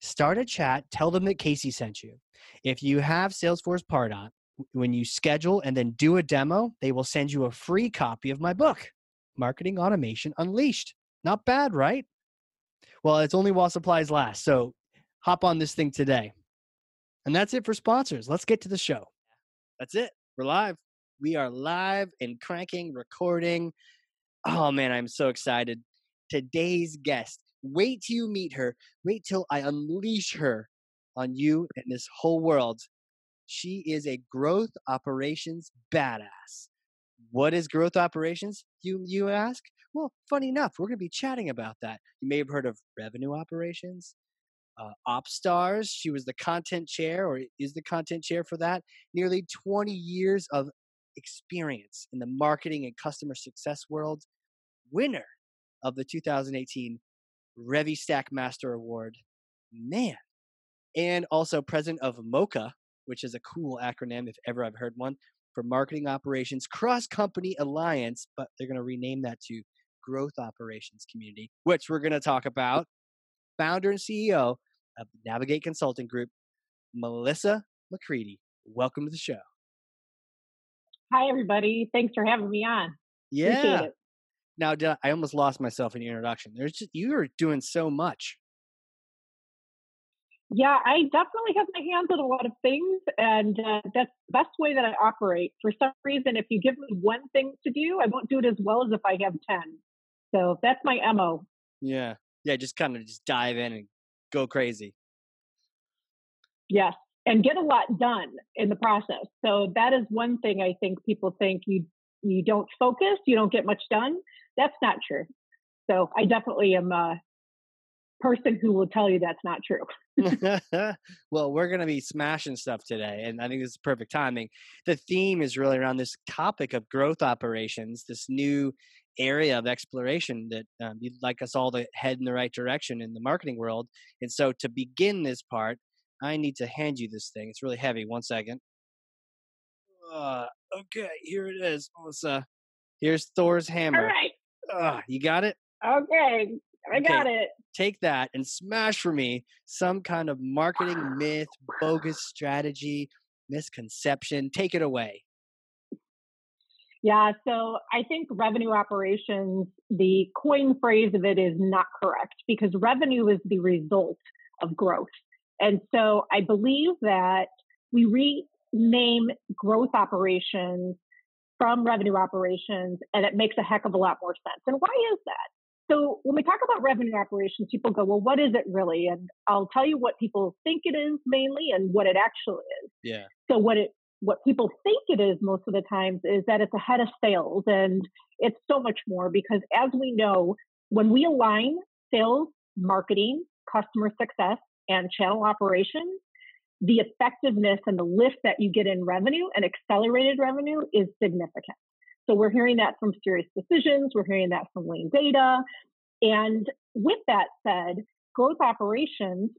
Start a chat, tell them that Casey sent you. If you have Salesforce Pardot, when you schedule and then do a demo, they will send you a free copy of my book, Marketing Automation Unleashed. Not bad, right? Well, it's only while supplies last. So hop on this thing today. And that's it for sponsors. Let's get to the show. That's it. We're live. We are live and cranking, recording. Oh man, I'm so excited. Today's guest. Wait till you meet her. Wait till I unleash her on you and this whole world. She is a growth operations badass. What is growth operations? You you ask? Well, funny enough, we're going to be chatting about that. You may have heard of revenue operations, uh, OpsStars. She was the content chair, or is the content chair for that. Nearly 20 years of experience in the marketing and customer success world. Winner of the 2018 RevyStack Master Award. Man. And also president of MOCA, which is a cool acronym if ever I've heard one, for Marketing Operations Cross Company Alliance, but they're going to rename that to Growth Operations Community, which we're going to talk about. Founder and CEO of Navigate Consulting Group, Melissa McCready. Welcome to the show. Hi, everybody. Thanks for having me on. Yeah. Now, I almost lost myself in your introduction. There's just you are doing so much. Yeah, I definitely have my hands on a lot of things, and uh, that's the best way that I operate. For some reason, if you give me one thing to do, I won't do it as well as if I have ten. So that's my mo. Yeah, yeah, just kind of just dive in and go crazy. Yes, and get a lot done in the process. So that is one thing I think people think you you don't focus, you don't get much done. That's not true. So I definitely am a person who will tell you that's not true. well, we're going to be smashing stuff today, and I think this is perfect timing. The theme is really around this topic of growth operations, this new area of exploration that um, you'd like us all to head in the right direction in the marketing world. And so, to begin this part, I need to hand you this thing. It's really heavy. One second. Uh, okay, here it is, Melissa. Here's Thor's hammer. All right. Uh, you got it? Okay, I okay. got it. Take that and smash for me some kind of marketing myth, bogus strategy, misconception. Take it away. Yeah, so I think revenue operations, the coin phrase of it is not correct because revenue is the result of growth. And so I believe that we rename growth operations from revenue operations and it makes a heck of a lot more sense. And why is that? So when we talk about revenue operations, people go, well, what is it really? And I'll tell you what people think it is mainly and what it actually is. Yeah. So what it what people think it is most of the times is that it's a head of sales and it's so much more because as we know, when we align sales, marketing, customer success, and channel operations, the effectiveness and the lift that you get in revenue and accelerated revenue is significant. So we're hearing that from Serious Decisions, we're hearing that from LeanData. And with that said, growth operations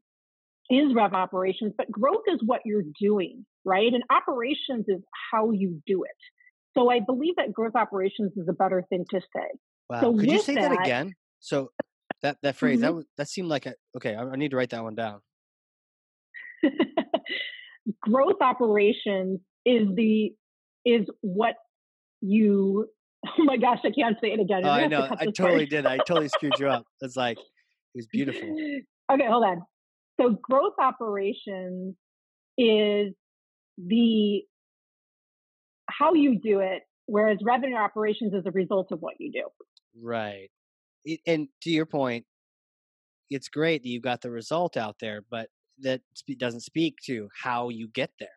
is rev operations, but growth is what you're doing, right? And operations is how you do it. So I believe that growth operations is a better thing to say. Wow. So Could you say that, that, again? So that that phrase Mhm. that that seemed like a okay. I, I need to write that one down. growth operations is the is what you oh my gosh i can't say it again Oh, I know. to I totally did. I totally screwed you up. It's like it was beautiful. okay hold on so growth operations is the how you do it whereas revenue operations is a result of what you do Right. It, and to your point, it's great that you got the result out there, but that doesn't speak to how you get there.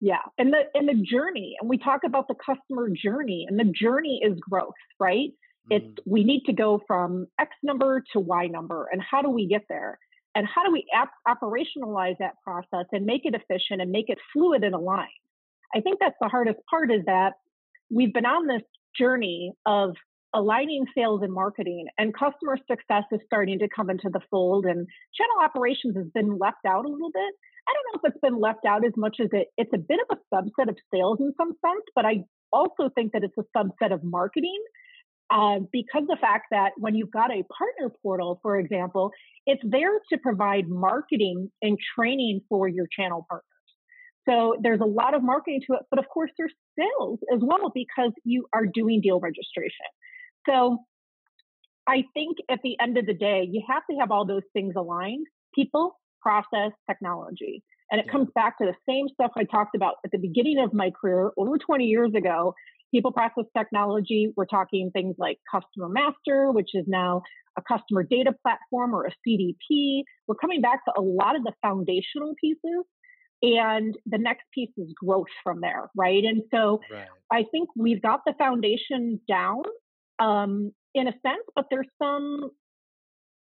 Yeah, and the and the journey, and we talk about the customer journey, and the journey is growth, right? It's Mm, we need to go from X number to Y number, and how do we get there? And how do we ap- operationalize that process and make it efficient and make it fluid and aligned? I think that's the hardest part is that we've been on this journey of aligning sales and marketing, and customer success is starting to come into the fold, and channel operations has been left out a little bit. I don't know if it's been left out as much as it, it's a bit of a subset of sales in some sense, but I also think that it's a subset of marketing uh, because the fact that when you've got a partner portal, for example, it's there to provide marketing and training for your channel partners. So there's a lot of marketing to it, but of course there's sales as well because you are doing deal registration. So I think at the end of the day, you have to have all those things aligned people, process, technology. And it Yeah. comes back to the same stuff I talked about at the beginning of my career over 20 years ago. People process technology, we're talking things like Customer Master, which is now a customer data platform or a CDP. We're coming back to a lot of the foundational pieces. And the next piece is growth from there, right? And so Right. I think we've got the foundation down um, in a sense, but there's some,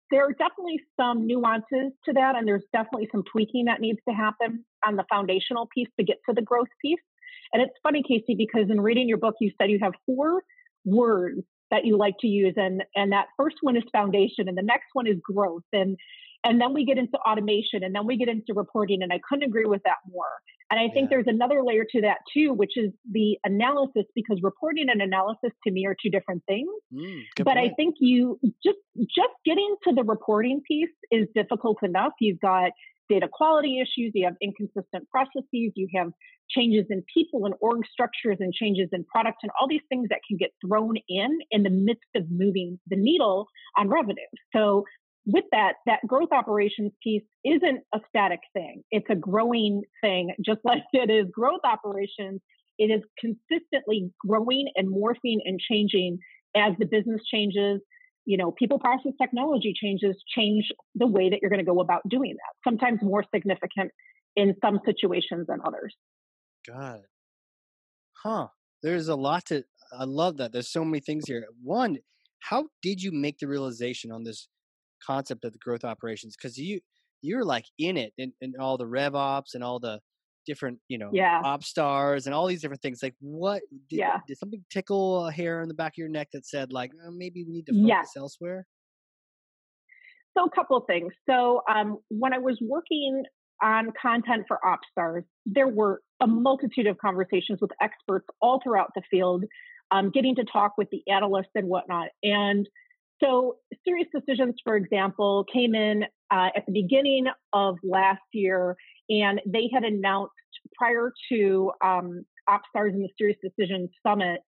there are definitely some nuances to that, and there's definitely some tweaking that needs to happen on the foundational piece to get to the growth piece. And it's funny, Casey, because in reading your book, you said you have four words that you like to use, and and that first one is foundation, and the next one is growth, and and then we get into automation, and then we get into reporting, and I couldn't agree with that more. And I think Yeah. there's another layer to that too, which is the analysis, because reporting and analysis to me are two different things. Mm, but I think you just just getting to the reporting piece is difficult enough. You've got data quality issues, you have inconsistent processes, you have changes in people and org structures and changes in products and all these things that can get thrown in in the midst of moving the needle on revenue. So with that, that growth operations piece isn't a static thing. It's a growing thing, just like it is growth operations. It is consistently growing and morphing and changing as the business changes. You know, people process technology changes, change the way that you're going to go about doing that. Sometimes more significant in some situations than others. It. Huh. There's a lot to. I love that. There's so many things here. One, how did you make the realization on this concept of the growth operations? Because you you're like in it and, and all the rev ops and all the different you know Yeah. OpsStars and all these different things. Like what did, Yeah. did something tickle a hair on the back of your neck that said like "Uh, maybe we need to focus Yes. elsewhere? So, a couple of things. So, um, when I was working on content for op stars there were a multitude of conversations with experts all throughout the field, um, getting to talk with the analysts and whatnot. And so, SiriusDecisions, for example, came in uh, at the beginning of last year, and they had announced prior to um, OpsStars and the SiriusDecision Summit.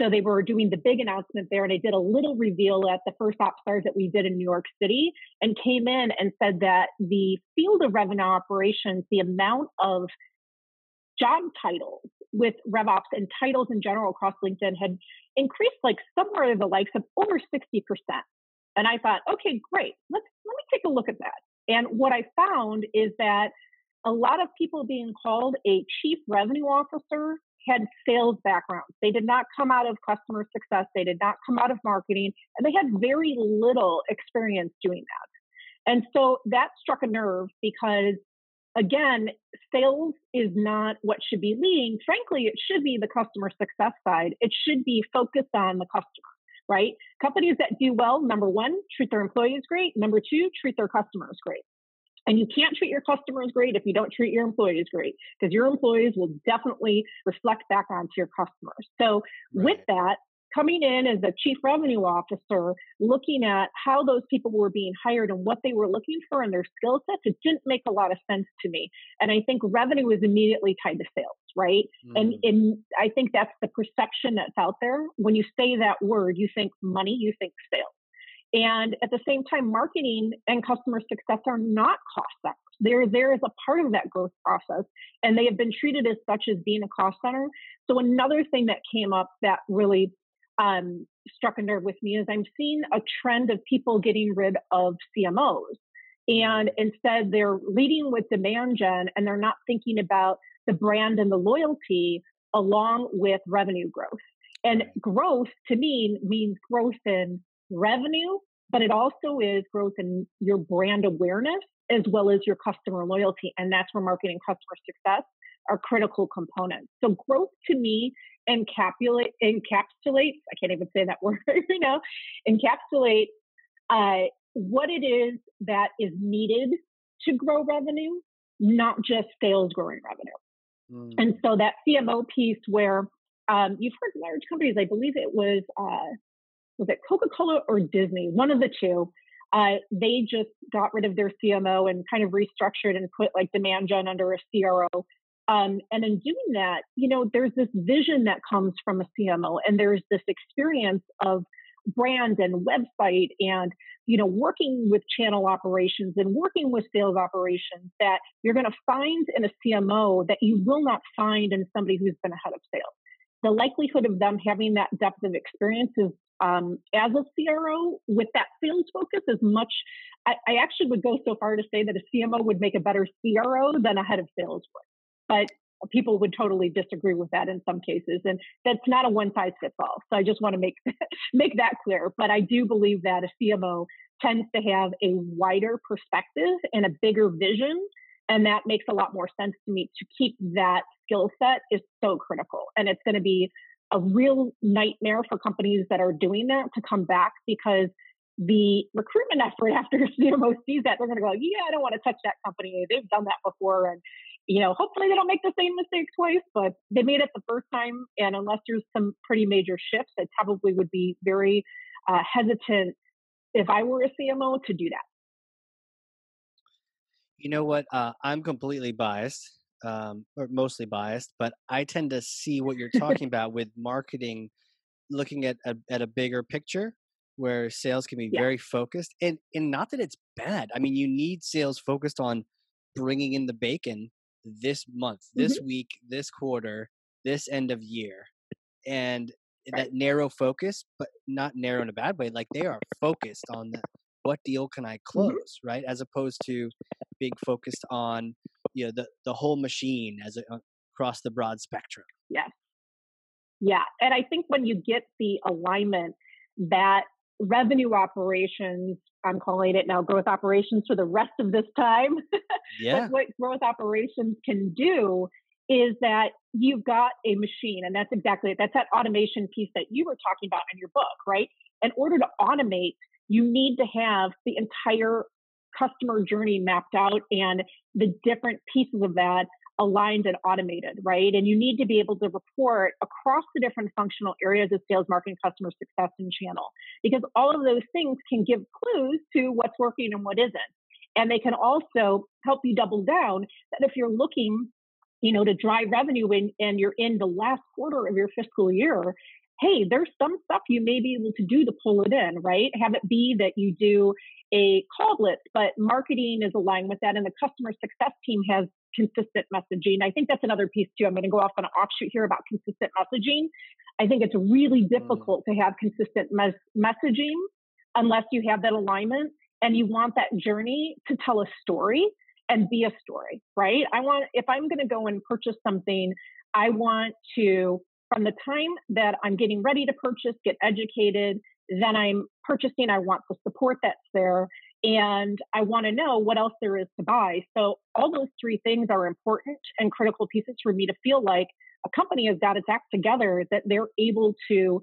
So they were doing the big announcement there, and I did a little reveal at the first OpsStars that we did in New York City, and came in and said that the field of revenue operations, the amount of job titles with RevOps and titles in general across LinkedIn had increased like somewhere the likes of over 60%. And I thought, okay, great. Let's let me take a look at that. And what I found is that a lot of people being called a chief revenue officer had sales backgrounds. They did not come out of customer success, they did not come out of marketing, and they had very little experience doing that. And so that struck a nerve because again, sales is not what should be leading. Frankly, it should be the customer success side. It should be focused on the customer, right? Companies that do well, number one, treat their employees great. Number two, treat their customers great. And you can't treat your customers great if you don't treat your employees great, because your employees will definitely reflect back onto your customers. So, right. with that, coming in as a chief revenue officer, looking at how those people were being hired and what they were looking for in their skill sets, it didn't make a lot of sense to me. And I think revenue is immediately tied to sales, right? Mm. And, and I think that's the perception that's out there. When you say that word, you think money, you think sales. And at the same time, marketing and customer success are not cost centers. They're there as a part of that growth process, and they have been treated as such as being a cost center. So another thing that came up that really um, struck a nerve with me is I'm seeing a trend of people getting rid of CMOs. And instead, they're leading with demand gen and they're not thinking about the brand and the loyalty along with revenue growth. And growth to me means growth in revenue, but it also is growth in your brand awareness as well as your customer loyalty. And that's where marketing customer success are critical components. So growth to me encapsulate encapsulates, I can't even say that word you know, encapsulate uh, what it is that is needed to grow revenue, not just sales growing revenue. Mm. And so that CMO piece where um, you've heard large companies, I believe it was uh, was it Coca-Cola or Disney, one of the two. Uh, they just got rid of their CMO and kind of restructured and put like demand gen under a CRO. Um, and in doing that, you know, there's this vision that comes from a CMO, and there's this experience of brand and website and you know working with channel operations and working with sales operations that you're going to find in a CMO that you will not find in somebody who's been ahead of sales. The likelihood of them having that depth of experience is um, as a CRO with that sales focus is much. I, I actually would go so far to say that a CMO would make a better CRO than a head of sales would but people would totally disagree with that in some cases and that's not a one size fits all so i just want to make make that clear but i do believe that a cmo tends to have a wider perspective and a bigger vision and that makes a lot more sense to me to keep that skill set is so critical and it's going to be a real nightmare for companies that are doing that to come back because the recruitment effort after CMO sees that, they're going to go, yeah, I don't want to touch that company. They've done that before. And you know, hopefully they don't make the same mistake twice, but they made it the first time. And unless there's some pretty major shifts, I probably would be very uh, hesitant if I were a CMO to do that. You know what? Uh, I'm completely biased, um, or mostly biased, but I tend to see what you're talking about with marketing, looking at a, at a bigger picture where sales can be yeah. very focused and and not that it's bad i mean you need sales focused on bringing in the bacon this month, this mm-hmm. week, this quarter, this end of year. And right. that narrow focus, but not narrow in a bad way, like they are focused on the, what deal can I mm-hmm. close, mm-hmm. right? As opposed to being focused on you know the the whole machine as a, across the broad spectrum. Yes. Yeah, and I think when you get the alignment that revenue operations, I'm calling it now growth operations for the rest of this time. Yeah. what growth operations can do is that you've got a machine, and that's exactly it. That's that automation piece that you were talking about in your book, right? In order to automate, you need to have the entire customer journey mapped out and the different pieces of that aligned and automated, right? And you need to be able to report across the different functional areas of sales, marketing, customer success, and channel, because all of those things can give clues to what's working and what isn't. And they can also help you double down that if you're looking you know, to drive revenue and, you're in the last quarter of your fiscal year, hey, there's some stuff you may be able to do to pull it in, right? Have it be that you do a call blitz, but marketing is aligned with that and the customer success team has consistent messaging. I think that's another piece too. I'm going to go off on an offshoot here about consistent messaging. I think it's really mm. difficult mm. to have consistent mes- messaging unless you have that alignment and you want that journey to tell a story and be a story, right? I want, if I'm going to go and purchase something, I want to, from the time that I'm getting ready to purchase, get educated, then I'm purchasing, I want the support that's there, and I want to know what else there is to buy. So, all those three things are important and critical pieces for me to feel like a company has got its act together, that they're able to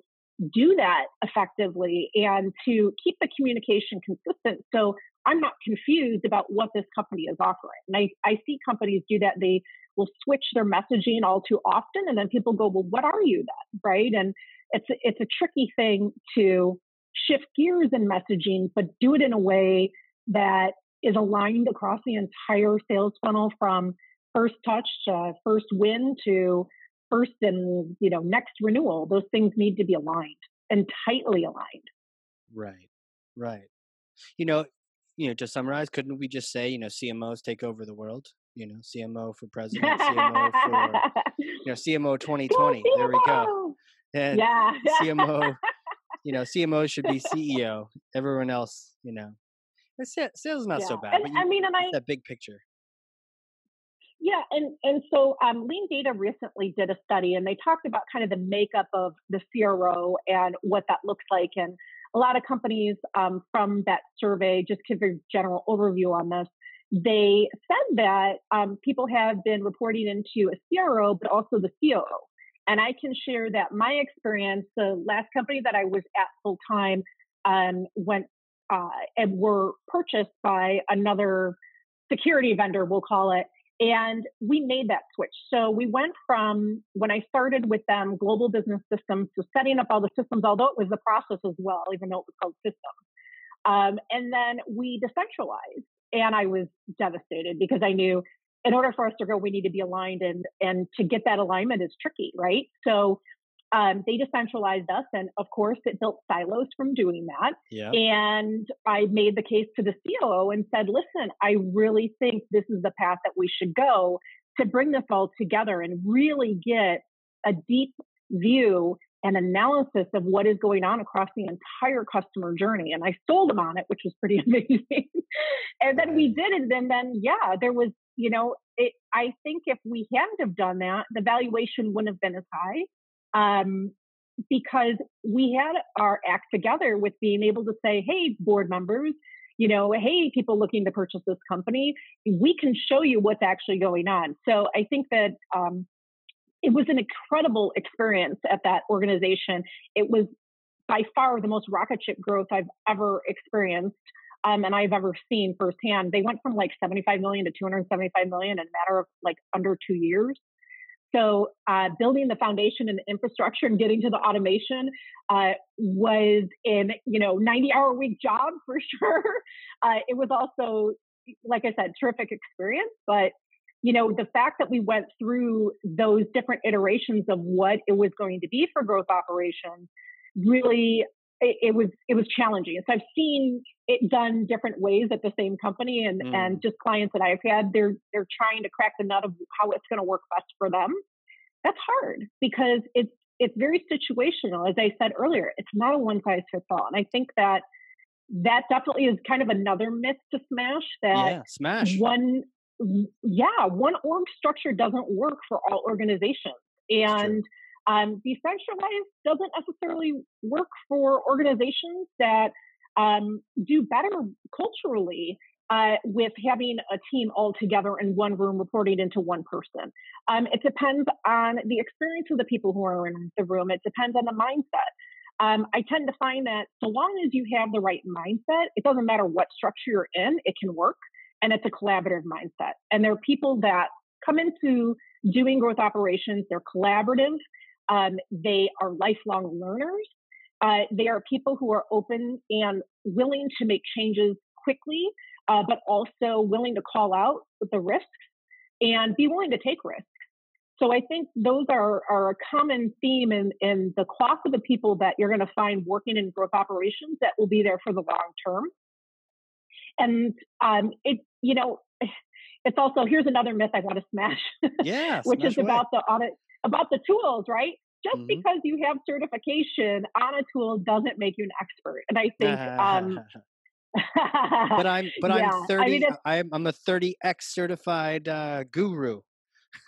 do that effectively and to keep the communication consistent. So, I'm not confused about what this company is offering. And I, I see companies do that. They will switch their messaging all too often, and then people go, "Well, what are you then?" Right? And it's it's a tricky thing to shift gears in messaging, but do it in a way that is aligned across the entire sales funnel from first touch to first win to first and you know next renewal. Those things need to be aligned and tightly aligned. Right, right. You know, you know, to summarize, couldn't we just say, you know, CMOs take over the world? You know, CMO for president, CMO for you know, CMO 2020. there we go. And yeah. CMO, you know, CMO should be CEO. Everyone else, you know, sales is not yeah. so bad. And, you, I mean, and I that big picture. Yeah, and and so um, LeanData recently did a study, and they talked about kind of the makeup of the CRO and what that looks like, and a lot of companies um, from that survey, just give a general overview on this, they said that um, people have been reporting into a CRO, but also the COO. And I can share that my experience, the last company that I was at full time, um, went uh, and were purchased by another security vendor, we'll call it. And we made that switch. So we went from when I started with them, global business systems, to setting up all the systems, although it was the process as well, even though it was called systems. Um, and then we decentralized. And I was devastated because I knew in order for us to grow, we need to be aligned, and and to get that alignment is tricky, right? So um, they decentralized us, and of course, it built silos from doing that. Yeah. And I made the case to the COO and said, "Listen, I really think this is the path that we should go to bring this all together and really get a deep view and analysis of what is going on across the entire customer journey. And I sold them on it, which was pretty amazing. and then we did it. And then, yeah, there was you know, it, I think if we hadn't have done that, the valuation wouldn't have been as high. Um, because we had our act together with being able to say, hey, board members, you know, hey, people looking to purchase this company, we can show you what's actually going on. So I think that um, it was an incredible experience at that organization. It was by far the most rocket ship growth I've ever experienced um, and I've ever seen firsthand. They went from like 75 million to 275 million in a matter of like under two years. So uh, building the foundation and the infrastructure and getting to the automation uh, was in you know 90 hour week job for sure. Uh, it was also, like I said, terrific experience. But you know the fact that we went through those different iterations of what it was going to be for growth operations really it, it, was it was challenging. So I've seen it done different ways at the same company, and mm. and just clients that I've had, they're they're trying to crack the nut of how it's going to work best for them. That's hard because it's it's very situational. As I said earlier, it's not a one size fits all, and I think that that definitely is kind of another myth to smash. That yeah, smash one. Yeah, one org structure doesn't work for all organizations, and um, decentralized doesn't necessarily work for organizations that um, do better culturally uh, with having a team all together in one room reporting into one person. Um, it depends on the experience of the people who are in the room. It depends on the mindset. Um, I tend to find that so long as you have the right mindset, it doesn't matter what structure you're in, it can work. And it's a collaborative mindset. And there are people that come into doing growth operations, they're collaborative, um, they are lifelong learners. Uh, they are people who are open and willing to make changes quickly, uh, but also willing to call out the risks and be willing to take risks. so I think those are, are a common theme in, in the class of the people that you're going to find working in growth operations that will be there for the long term. And um, it, you know, it's also here's another myth I want to smash. Yeah, which smash is away. about the audit about the tools, right? Just Mhm. because you have certification on a tool doesn't make you an expert. And I think um but I'm but yeah, I'm I 30 mean, I'm I'm a 30x certified uh, guru.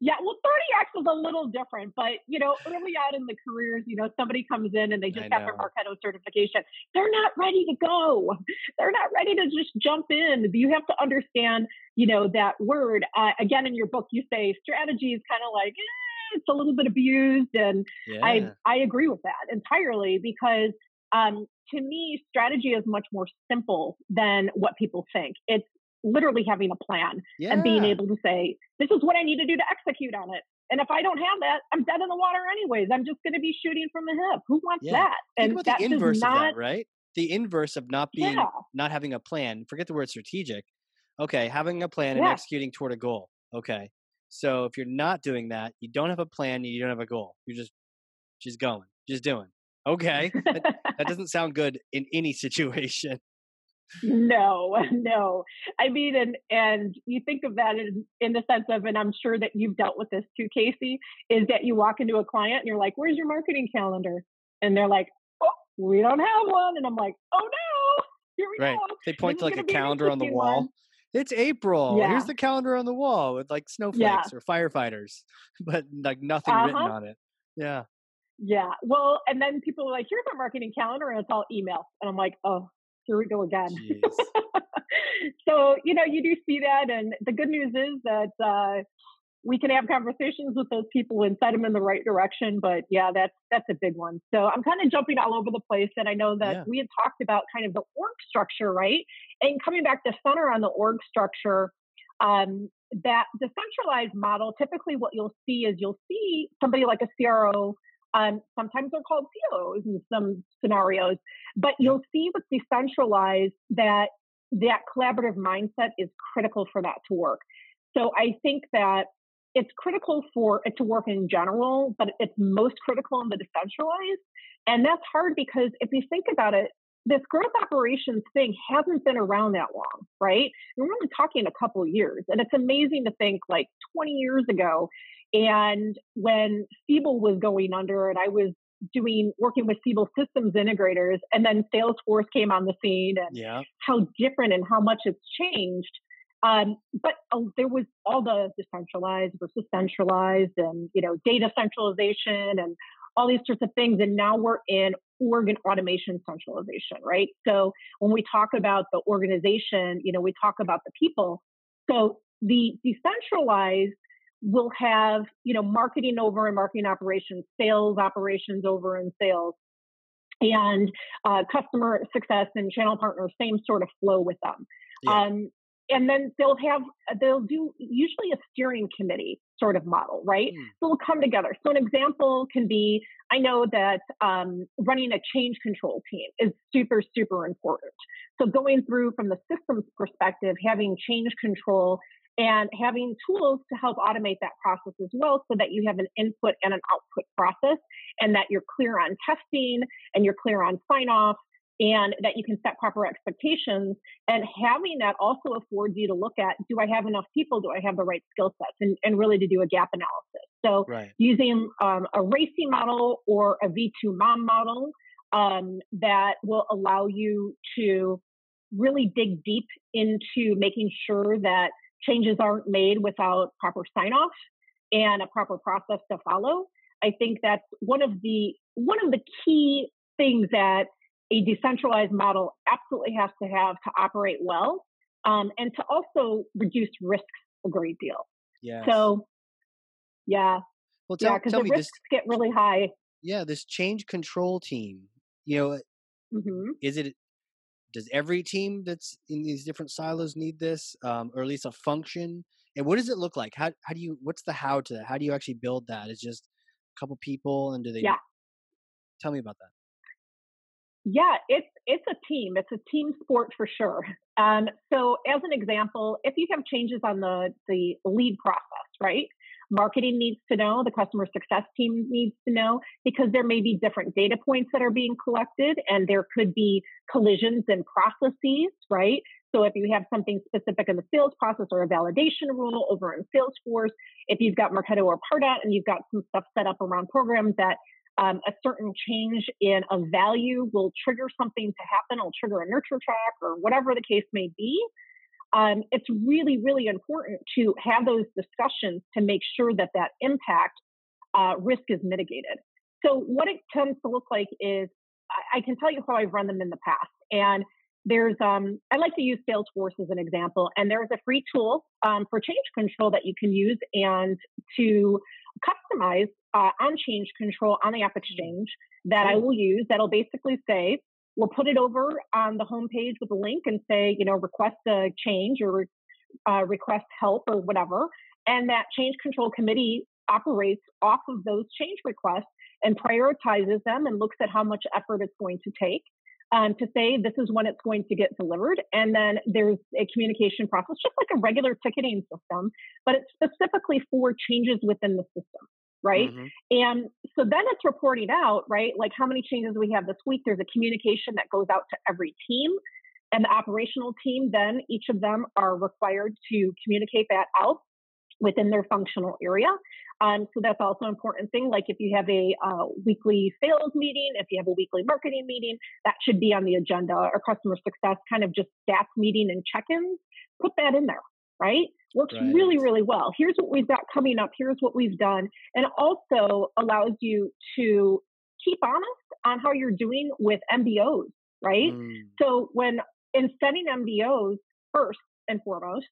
Yeah, well, 30X is a little different, but you know, early on in the careers, you know, somebody comes in and they just have their. Marketo certification. They're not ready to go. They're not ready to just jump in. You have to understand, you know, that word. Uh, again, in your book, you say strategy is kind of like, eh, it's a little bit abused. And yeah. I, I agree with that entirely because um, to me, strategy is much more simple than what people think. It's literally having a plan yeah. and being able to say, this is what I need to do to execute on it. And if I don't have that, I'm dead in the water anyways. I'm just going to be shooting from the hip. Who wants Yeah. that? Think And about that the inverse not, of that, right? The inverse of not being yeah, not having a plan. Forget the word strategic. Okay, having a plan and executing toward a goal. Okay. So if you're not doing that, you don't have a plan, you don't have a goal. You're just just going, just doing. Okay. that, that doesn't sound good in any situation. No, no. I mean, and and you think of that in, in the sense of, and I'm sure that you've dealt with this too, Casey, is that you walk into a client and you're like, "Where's your marketing calendar?" And they're like, "Oh, we don't have one." And I'm like, "Oh no, here we Right. go." They point This to like a gonna be an calendar on the wall. one. It's April. Yeah. Here's the calendar on the wall with like snowflakes or firefighters, but like nothing written Uh-huh. on it. Yeah. Yeah. Well, and then people are like, here's our marketing calendar, and it's all email. And I'm like, oh, here we go again. So, you know, you do see that. And the good news is that uh, we can have conversations with those people and set them in the right direction. But yeah, that's that's a big one. So I'm kind of jumping all over the place. And I know that Yeah. we had talked about kind of the org structure, right? And coming back to center on the org structure, um, that decentralized model, typically what you'll see is you'll see somebody like a CRO. Um, sometimes they're called COOs in some scenarios, but you'll see with decentralized that that collaborative mindset is critical for that to work. So I think that it's critical for it to work in general, but it's most critical in the decentralized. And that's hard because if you think about it, this growth operations thing hasn't been around that long, right? We're only talking a couple of years. And it's amazing to think like 20 years ago, and when Siebel was going under, and I was doing working with Siebel systems integrators, and then Salesforce came on the scene, and Yeah. how different and how much it's changed. Um, but uh, there was all the decentralized versus centralized, and you know, data centralization, and all these sorts of things. And now we're in organ automation centralization, right? So when we talk about the organization, you know, we talk about the people. So the decentralized will have, you know, marketing over in marketing operations, sales operations over in sales, and uh, customer success and channel partners, same sort of flow with them. Yeah. Um, and then they'll have, they'll do usually a steering committee sort of model, right? Hmm. So we'll come together. So an example can be, I know that um, running a change control team is super, super important. So going through from the systems perspective, having change control and having tools to help automate that process as well so that you have an input and an output process and that you're clear on testing and you're clear on sign off and that you can set proper expectations. And having that also affords you to look at do i have enough people? Do i have the right skill sets? And, and really to do a gap analysis. So Right. using um, a RACI model or a V2 MOM model um, that will allow you to really dig deep into making sure that changes aren't made without proper sign off and a proper process to follow. I think that's one of the one of the key things that a decentralized model absolutely has to have to operate well um, and to also reduce risks a great deal. Yeah. So, yeah, well, tell, yeah, because the me risks this. get really high. Yeah, this change control team. You know, hmm is it does every team that's in these different silos need this um, or at least a function and what does it look like how, how do you what's the how to that how do you actually build that it's just a couple people and do they Yeah. tell me about that Yeah, it's it's a team. It's a team sport for sure. Um, so, as an example, if you have changes on the the lead process, right? Marketing needs to know, the customer success team needs to know, because there may be different data points that are being collected and there could be collisions in processes, right? So if you have something specific in the sales process or a validation rule over in Salesforce, if you've got Marketo or Pardot and you've got some stuff set up around programs that um, a certain change in a value will trigger something to happen, will trigger a nurture track or whatever the case may be. Um, it's really, really important to have those discussions to make sure that that impact uh, risk is mitigated. So, what it tends to look like is I, I can tell you how I've run them in the past. And there's, um, I like to use Salesforce as an example, and there's a free tool um, for change control that you can use and to customize uh, on change control on the app exchange that I will use that'll basically say, we'll put it over on the homepage with a link and say, you know, request a change or uh, request help or whatever. And that change control committee operates off of those change requests and prioritizes them and looks at how much effort it's going to take um, to say this is when it's going to get delivered. And then there's a communication process, just like a regular ticketing system, but it's specifically for changes within the system right? Mm-hmm. And so then it's reporting out, right? Like how many changes we have this week. There's a communication that goes out to every team. And the operational team, then each of them are required to communicate that out within their functional area. Um, so that's also an important thing. Like if you have a uh, weekly sales meeting, if you have a weekly marketing meeting, that should be on the agenda or customer success kind of just staff meeting and check-ins. Put that in there, right? Works right. really, really well. Here's what we've got coming up. Here's what we've done. And also allows you to keep honest on how you're doing with MBOs, right? Mm. So when in setting MBOs first and foremost,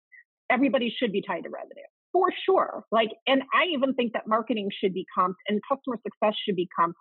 everybody should be tied to revenue for sure. Like, and I even think that marketing should be comped and customer success should be comped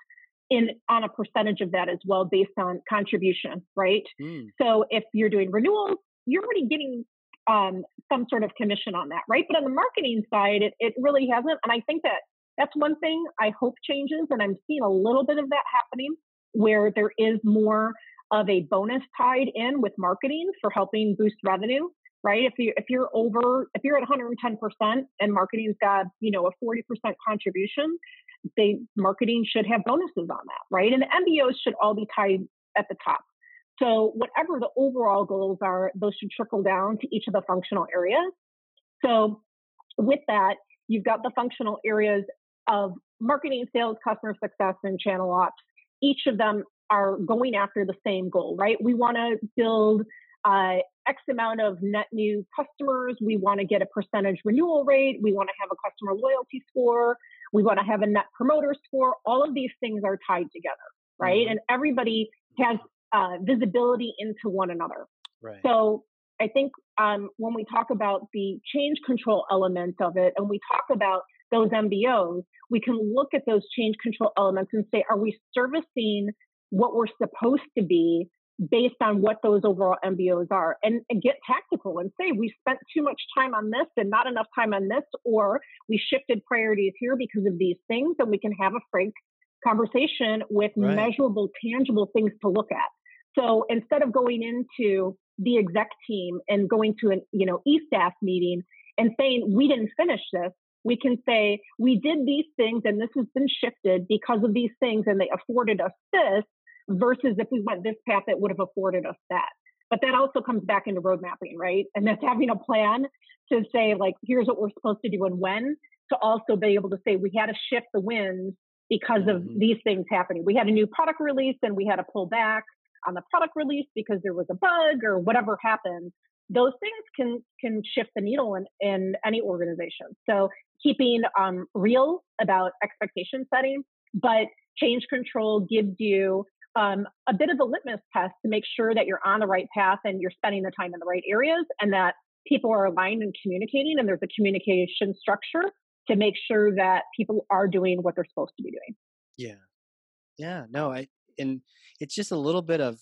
in on a percentage of that as well based on contribution, right? Mm. So if you're doing renewals, you're already getting um, some sort of commission on that, right? But on the marketing side, it, it really hasn't. And I think that that's one thing I hope changes. And I'm seeing a little bit of that happening where there is more of a bonus tied in with marketing for helping boost revenue, right? If you if you're over if you're at 110% and marketing's got you know a 40% contribution, they marketing should have bonuses on that, right? And the MBOs should all be tied at the top. So, whatever the overall goals are, those should trickle down to each of the functional areas. So, with that, you've got the functional areas of marketing, sales, customer success, and channel ops. Each of them are going after the same goal, right? We want to build uh, X amount of net new customers. We want to get a percentage renewal rate. We want to have a customer loyalty score. We want to have a net promoter score. All of these things are tied together, right? Mm-hmm. And everybody has uh, visibility into one another. Right. So I think um, when we talk about the change control element of it and we talk about those MBOs, we can look at those change control elements and say, are we servicing what we're supposed to be based on what those overall MBOs are and, and, get tactical and say we spent too much time on this and not enough time on this, or we shifted priorities here because of these things, and we can have a frank conversation with right. measurable, tangible things to look at. So instead of going into the exec team and going to an, you know, e-staff meeting and saying, we didn't finish this, we can say, we did these things and this has been shifted because of these things and they afforded us this versus if we went this path, it would have afforded us that. But that also comes back into road mapping, right? And that's having a plan to say, like, here's what we're supposed to do and when, to also be able to say, we had to shift the wins because of mm-hmm. these things happening. We had a new product release and we had to pull back on the product release because there was a bug or whatever happened, those things can can shift the needle in, in any organization. So keeping um, real about expectation setting, but change control gives you um, a bit of a litmus test to make sure that you're on the right path and you're spending the time in the right areas and that people are aligned and communicating and there's a communication structure to make sure that people are doing what they're supposed to be doing. Yeah. Yeah. No, I, and it's just a little bit of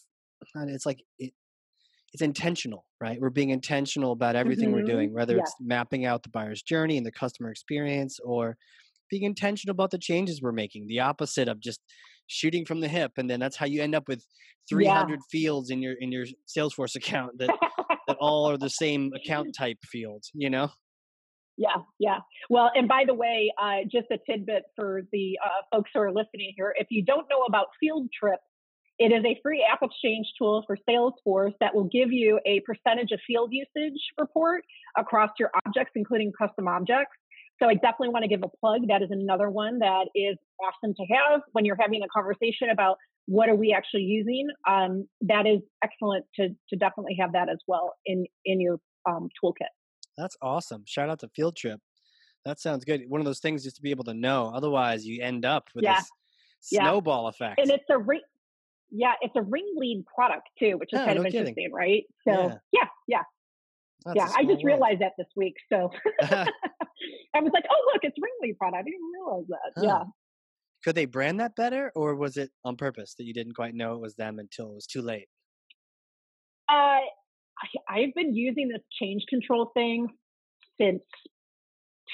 it's like it, it's intentional right we're being intentional about everything mm-hmm. we're doing whether yeah. it's mapping out the buyer's journey and the customer experience or being intentional about the changes we're making the opposite of just shooting from the hip and then that's how you end up with 300 yeah. fields in your in your salesforce account that that all are the same account type fields you know Yeah, yeah. Well, and by the way, uh, just a tidbit for the uh, folks who are listening here. If you don't know about Field Trip, it is a free app exchange tool for Salesforce that will give you a percentage of field usage report across your objects, including custom objects. So I definitely want to give a plug. That is another one that is awesome to have when you're having a conversation about what are we actually using. Um, that is excellent to to definitely have that as well in in your um, toolkit. That's awesome. Shout out to Field Trip. That sounds good. One of those things just to be able to know. Otherwise, you end up with yeah. this snowball yeah. effect. And it's a re- yeah, it's a RingLead product too, which is kind no of kidding. interesting, right? So yeah, yeah. yeah. Yeah, I just realized that this week. So I was like, oh, look, it's a RingLead product. I didn't realize that. Huh. Yeah. Could they brand that better, or was it on purpose that you didn't quite know it was them until it was too late? Uh, I, I've been using this change control thing since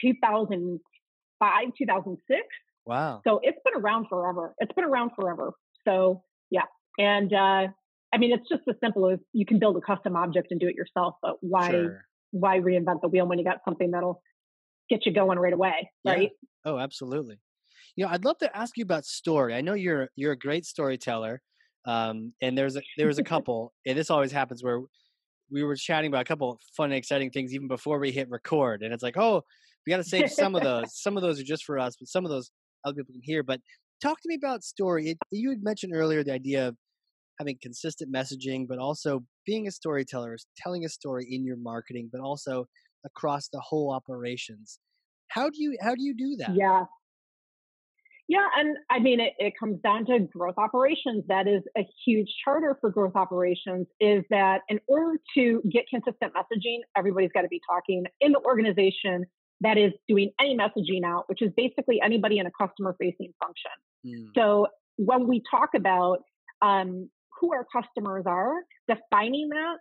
2005, 2006. Wow. So it's been around forever. It's been around forever. So yeah. And uh, I mean, it's just as simple as you can build a custom object and do it yourself, but why sure. why reinvent the wheel when you got something that'll get you going right away, right? Yeah. Oh, absolutely. You know, I'd love to ask you about story. I know you're you're a great storyteller, um, and there's a there was a couple, and this always happens where we were chatting about a couple fun exciting things even before we hit record, and it's like, oh, we got to save some of those. some of those are just for us, but some of those other people can hear. But talk to me about story. It, you had mentioned earlier the idea of having consistent messaging, but also being a storyteller, telling a story in your marketing, but also across the whole operations. How do you how do you do that? Yeah. Yeah, and I mean it, it comes down to growth operations. That is a huge charter for growth operations is that in order to get consistent messaging, everybody's got to be talking in the organization that is doing any messaging out, which is basically anybody in a customer facing function. Mm. So when we talk about um, who our customers are, defining that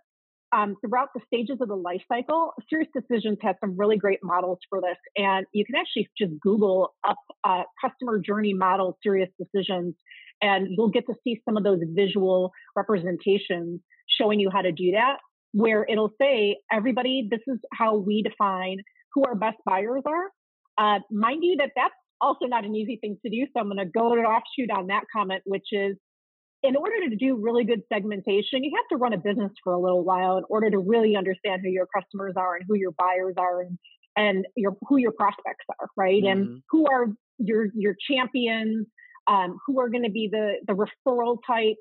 um, throughout the stages of the life cycle, SiriusDecisions has some really great models for this. And you can actually just Google up uh, customer journey model SiriusDecisions, and you'll get to see some of those visual representations showing you how to do that, where it'll say, everybody, this is how we define who our best buyers are. Uh, mind you, that that's also not an easy thing to do. So I'm going to go to an offshoot on that comment, which is in order to do really good segmentation, you have to run a business for a little while in order to really understand who your customers are and who your buyers are and and your who your prospects are, right? Mm-hmm. And who are your your champions, um, who are going to be the the referral types,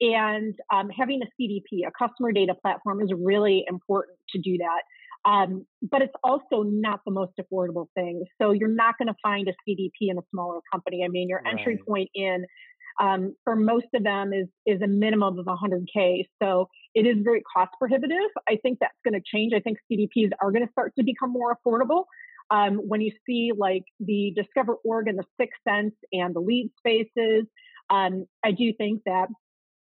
and um, having a CDP, a customer data platform, is really important to do that. Um, but it's also not the most affordable thing. So you're not going to find a CDP in a smaller company. I mean, your right. entry point in um, for most of them is is a minimum of 100k. So it is very cost prohibitive. I think that's going to change. I think CDPs are going to start to become more affordable. Um, when you see like the DiscoverOrg and the 6sense and the LeadSpaces, um, I do think that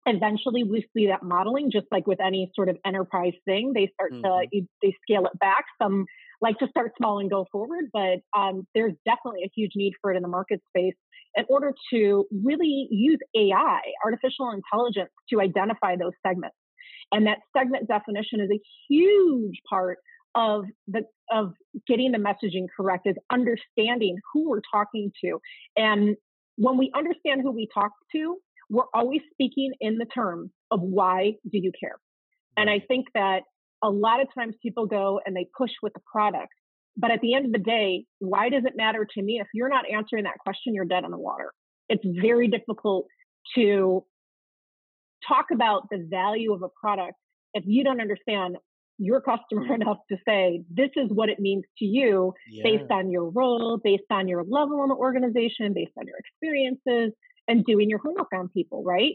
eventually we see that modeling just like with any sort of enterprise thing they start mm-hmm. to they scale it back some like to start small and go forward but um, there's definitely a huge need for it in the market space in order to really use AI, artificial intelligence, to identify those segments. And that segment definition is a huge part of the of getting the messaging correct is understanding who we're talking to. And when we understand who we talk to, we're always speaking in the terms of why do you care? And I think that a lot of times people go and they push with the product but at the end of the day, why does it matter to me? If you're not answering that question, you're dead in the water. It's very difficult to talk about the value of a product if you don't understand your customer enough to say, this is what it means to you yeah. based on your role, based on your level in the organization, based on your experiences, and doing your homework on people, right?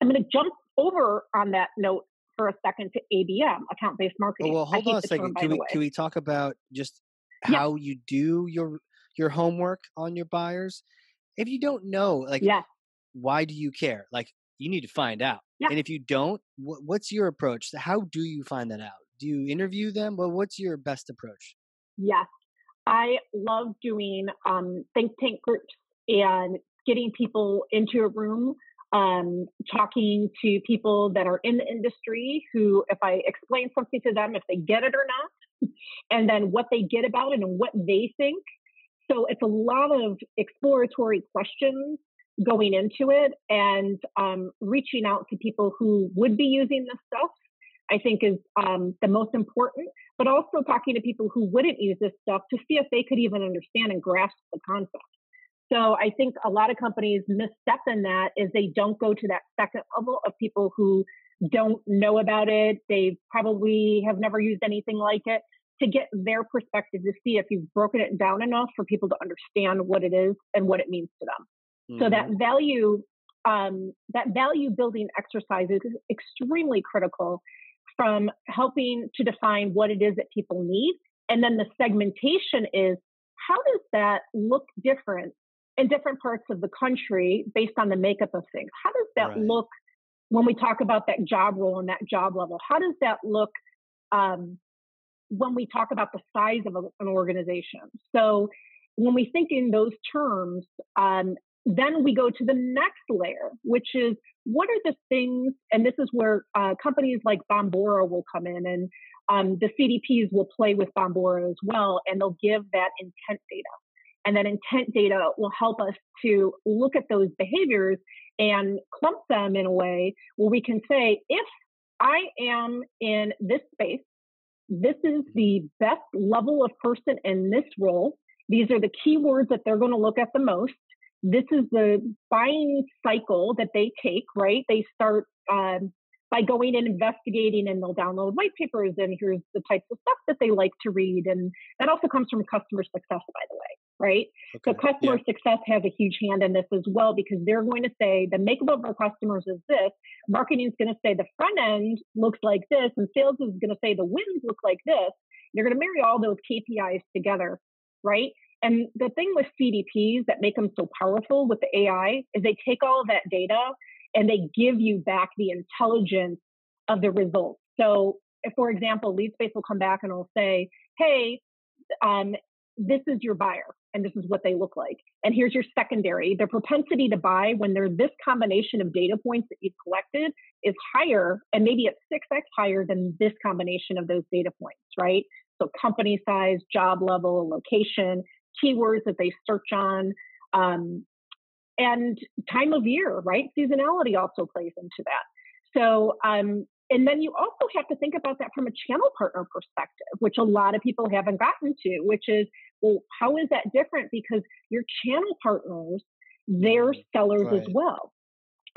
I'm going to jump over on that note for a second to ABM, account based oh, marketing. Well, hold on a second. Term, can we can we talk about just how yeah. you do your your homework on your buyers? If you don't know, like, yeah. why do you care? Like, you need to find out. Yeah. And if you don't, wh- what's your approach? How do you find that out? Do you interview them? Well, what's your best approach? Yes, I love doing um, think tank groups and getting people into a room um, talking to people that are in the industry who, if I explain something to them, if they get it or not, and then what they get about it and what they think. So it's a lot of exploratory questions going into it and um, reaching out to people who would be using this stuff. I think is um, the most important, but also talking to people who wouldn't use this stuff to see if they could even understand and grasp the concept. So I think a lot of companies misstep in that is they don't go to that second level of people who don't know about it. They probably have never used anything like it to get their perspective to see if you've broken it down enough for people to understand what it is and what it means to them. Mm-hmm. So that mm-hmm. value, um, that value building exercise is extremely critical from helping to define what it is that people need. And then the segmentation is how does that look different in different parts of the country based on the makeup of things? How does that right. look when we talk about that job role and that job level? How does that look um, when we talk about the size of a, an organization? So when we think in those terms, um, then we go to the next layer, which is what are the things, and this is where uh, companies like Bombora will come in and um, the CDPs will play with Bombora as well, and they'll give that intent data. And that intent data will help us to look at those behaviors and clump them in a way where we can say, if I am in this space, this is the best level of person in this role. These are the keywords that they're going to look at the most. This is the buying cycle that they take, right? They start um, by going and investigating and they'll download white papers and here's the types of stuff that they like to read. And that also comes from customer success, by the way, right? Okay. So customer yeah. success has a huge hand in this as well because they're going to say the makeup of our customers is this. Marketing is going to say the front end looks like this, and sales is going to say the wins look like this. You're going to marry all those KPIs together, right? And the thing with CDPs that make them so powerful with the AI is they take all of that data and they give you back the intelligence of the results. So, if, for example, LeadSpace will come back and will say, hey, um, this is your buyer and this is what they look like. And here's your secondary. The propensity to buy when they're this combination of data points that you've collected is higher and maybe it's 6x higher than this combination of those data points, right? So company size, job level, location, keywords that they search on, um, and time of year, right? Seasonality also plays into that. So, um, and then you also have to think about that from a channel partner perspective, which a lot of people haven't gotten to, which is, well, how is that different? Because your channel partners, they're mm, sellers right. as well.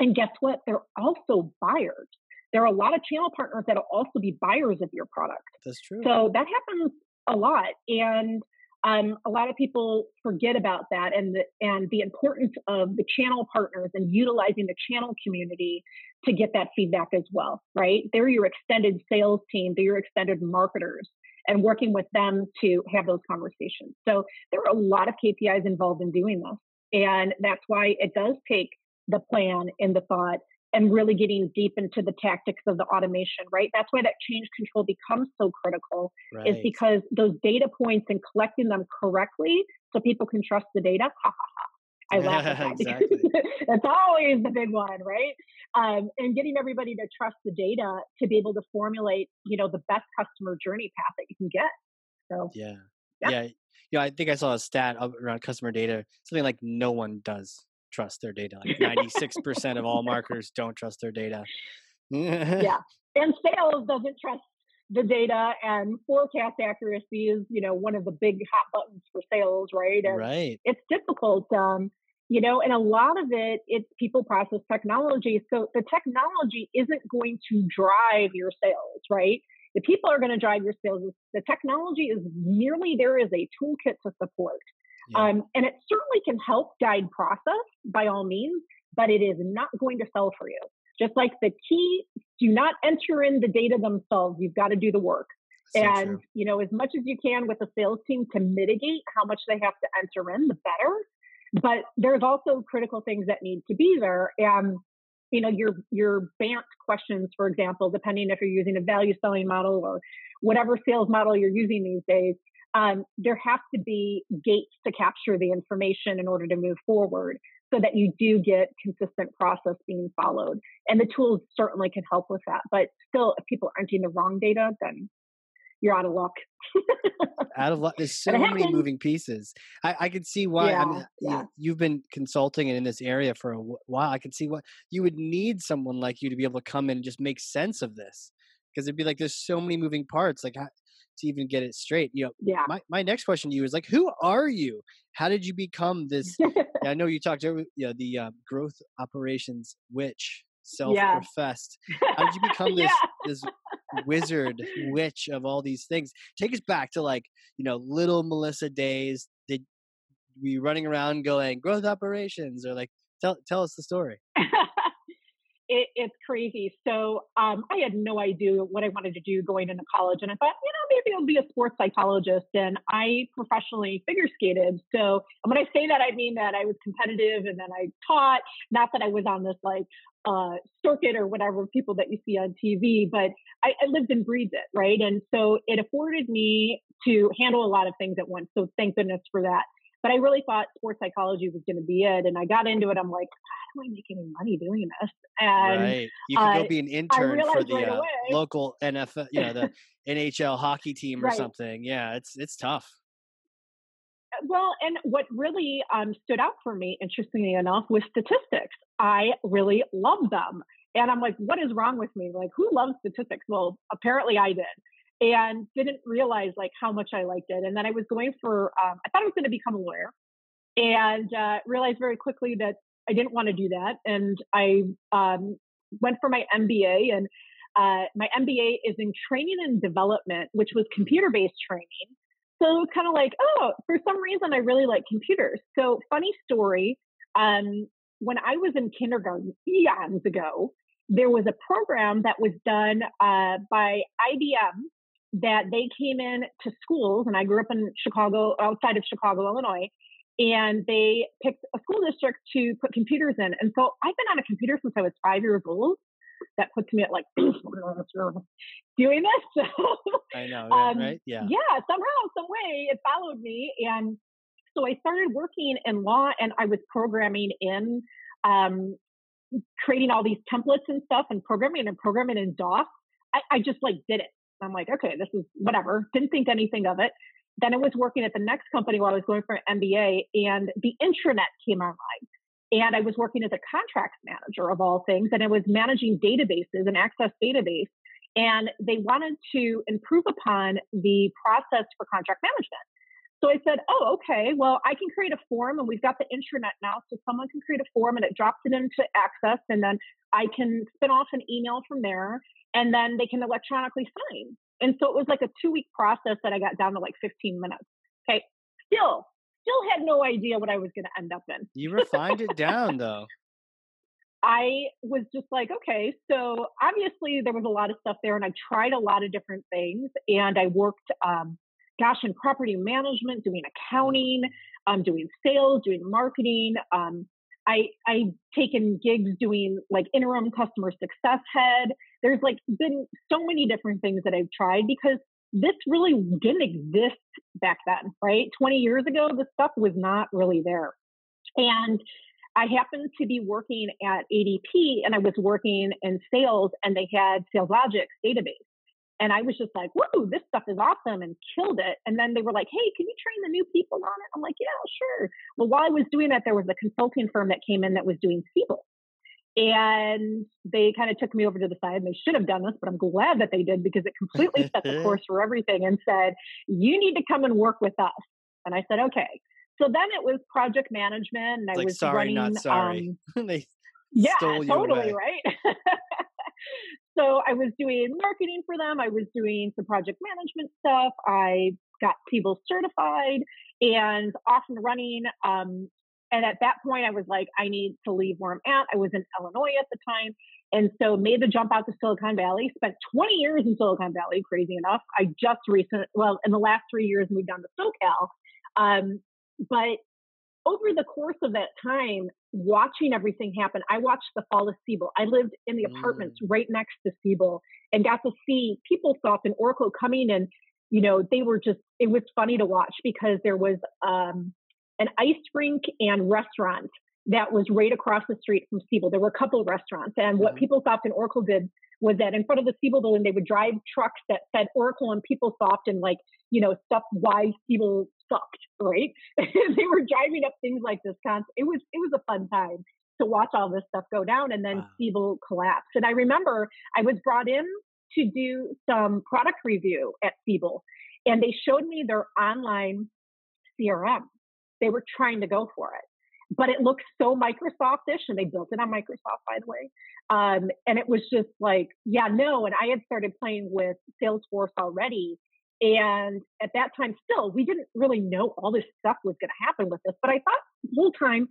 And guess what? They're also buyers. There are a lot of channel partners that'll also be buyers of your product. That's true. So that happens a lot. And um, a lot of people forget about that and the, and the importance of the channel partners and utilizing the channel community to get that feedback as well, right? They're your extended sales team, they're your extended marketers, and working with them to have those conversations. So there are a lot of KPIs involved in doing this. And that's why it does take the plan and the thought and really getting deep into the tactics of the automation, right? That's why that change control becomes so critical, right. is because those data points and collecting them correctly so people can trust the data. Ha ha ha. I laugh at that. exactly. That's always the big one, right? Um, and getting everybody to trust the data to be able to formulate, you know, the best customer journey path that you can get. So yeah, yeah, yeah. yeah I think I saw a stat around customer data. Something like no one does trust their data. Like 96% of all marketers don't trust their data. yeah. And sales doesn't trust the data and forecast accuracy is, you know, one of the big hot buttons for sales, right? And right. It's difficult. Um, you know, and a lot of it, it's people process technology. So the technology isn't going to drive your sales, right? The people are going to drive your sales. The technology is merely there as a toolkit to support. Yeah. Um, and it certainly can help guide process by all means, but it is not going to sell for you. Just like the key, do not enter in the data themselves. You've got to do the work. So and true. you know, as much as you can with the sales team to mitigate how much they have to enter in, the better. But there's also critical things that need to be there. And you know, your your BANT questions, for example, depending if you're using a value selling model or whatever sales model you're using these days, um, there has to be gates to capture the information in order to move forward so that you do get consistent process being followed. And the tools certainly can help with that. But still, if people are entering the wrong data, then you're out of luck. out of luck. There's so many moving pieces. I, I can see why. Yeah, I mean, yeah. you, have been consulting and in this area for a while. I can see what you would need someone like you to be able to come in and just make sense of this. Because it'd be like there's so many moving parts. Like how, to even get it straight. You know, yeah. My my next question to you is like, who are you? How did you become this? I know you talked to you know, the uh, growth operations witch self-professed. Yeah. How did you become this yeah. this wizard witch of all these things? Take us back to like you know little Melissa days. Did we running around going growth operations or like tell tell us the story? it, it's crazy. So um, I had no idea what I wanted to do going into college, and I thought, you know, maybe I'll be a sports psychologist. And I professionally figure skated. So when I say that, I mean that I was competitive, and then I taught. Not that I was on this like uh, circuit or whatever people that you see on TV, but I, I lived and breathed it, right? And so it afforded me to handle a lot of things at once. So thank goodness for that. But I really thought sports psychology was going to be it, and I got into it. I'm like, how do I make any money doing this? And right, you can uh, go be an intern for the right uh, local NFL, you know, the NHL hockey team or right. something. Yeah, it's it's tough. Uh, well, and what really um, stood out for me, interestingly enough, was statistics. I really love them. And I'm like, what is wrong with me? Like, who loves statistics? Well, apparently I did and didn't realize like how much I liked it. And then I was going for, um, I thought I was going to become a lawyer and uh, realized very quickly that I didn't want to do that. And I um, went for my MBA and uh, my MBA is in training and development, which was computer based training. So kind of like, oh, for some reason, I really like computers. So, funny story. Um, when I was in kindergarten eons ago, there was a program that was done uh, by IBM that they came in to schools, and I grew up in Chicago, outside of Chicago, Illinois, and they picked a school district to put computers in. And so I've been on a computer since I was five years old. That puts me at like doing this. I know, um, right? Yeah. Yeah, somehow, some way, it followed me, and so I started working in law, and I was programming in, um, creating all these templates and stuff, and programming and programming in DOS. I, I just like did it. I'm like, okay, this is whatever. Didn't think anything of it. Then I was working at the next company while I was going for an MBA, and the intranet came online. And I was working as a contracts manager of all things, and I was managing databases and access database. And they wanted to improve upon the process for contract management. So I said, oh, okay, well, I can create a form and we've got the intranet now. So someone can create a form and it drops it into Access and then I can spin off an email from there and then they can electronically sign. And so it was like a two week process that I got down to like 15 minutes. Okay. Still, still had no idea what I was going to end up in. You refined it down though. I was just like, okay, so obviously there was a lot of stuff there, and I tried a lot of different things. And I worked, um, gosh, in property management, doing accounting, um, doing sales, doing marketing. Um, I I've taken gigs doing like interim customer success head. There's like been so many different things that I've tried because this really didn't exist back then, right? 20 years ago, this stuff was not really there. And I happened to be working at ADP and I was working in sales and they had SalesLogix database. And I was just like, whoa, this stuff is awesome and killed it. And then they were like, hey, can you train the new people on it? I'm like, yeah, sure. Well, while I was doing that, there was a consulting firm that came in that was doing Siebel. And they kind of took me over to the side and they should have done this, but I'm glad that they did because it completely set the course for everything and said, you need to come and work with us. And I said, okay. So then it was project management and I like, was sorry, running. Not sorry. Um, they yeah, totally, right? so I was doing marketing for them. I was doing some project management stuff. I got Siebel certified and off and running. Um, and at that point, I was like, I need to leave where I'm at. I was in Illinois at the time. And so made the jump out to Silicon Valley, spent 20 years in Silicon Valley, crazy enough. I just recent, well, in the last three years, moved down to SoCal. Um, but over the course of that time, watching everything happen, I watched the fall of Siebel. I lived in the apartments mm. right next to Siebel and got to see PeopleSoft and Oracle coming and, you know, they were just, it was funny to watch because there was um, an ice rink and restaurant that was right across the street from Siebel. There were a couple of restaurants. And what mm-hmm. PeopleSoft and Oracle did was that in front of the Siebel building, they would drive trucks that said Oracle and PeopleSoft and like, you know, stuff why Siebel sucked, right? they were driving up things like this. It was, it was a fun time to watch all this stuff go down and then wow. Siebel collapse. And I remember I was brought in to do some product review at Siebel and they showed me their online CRM. They were trying to go for it but it looked so Microsoftish, and they built it on Microsoft, by the way. Um, and it was just like, yeah, no. And I had started playing with Salesforce already, and at that time, still, we didn't really know all this stuff was going to happen with this. But I thought the whole time,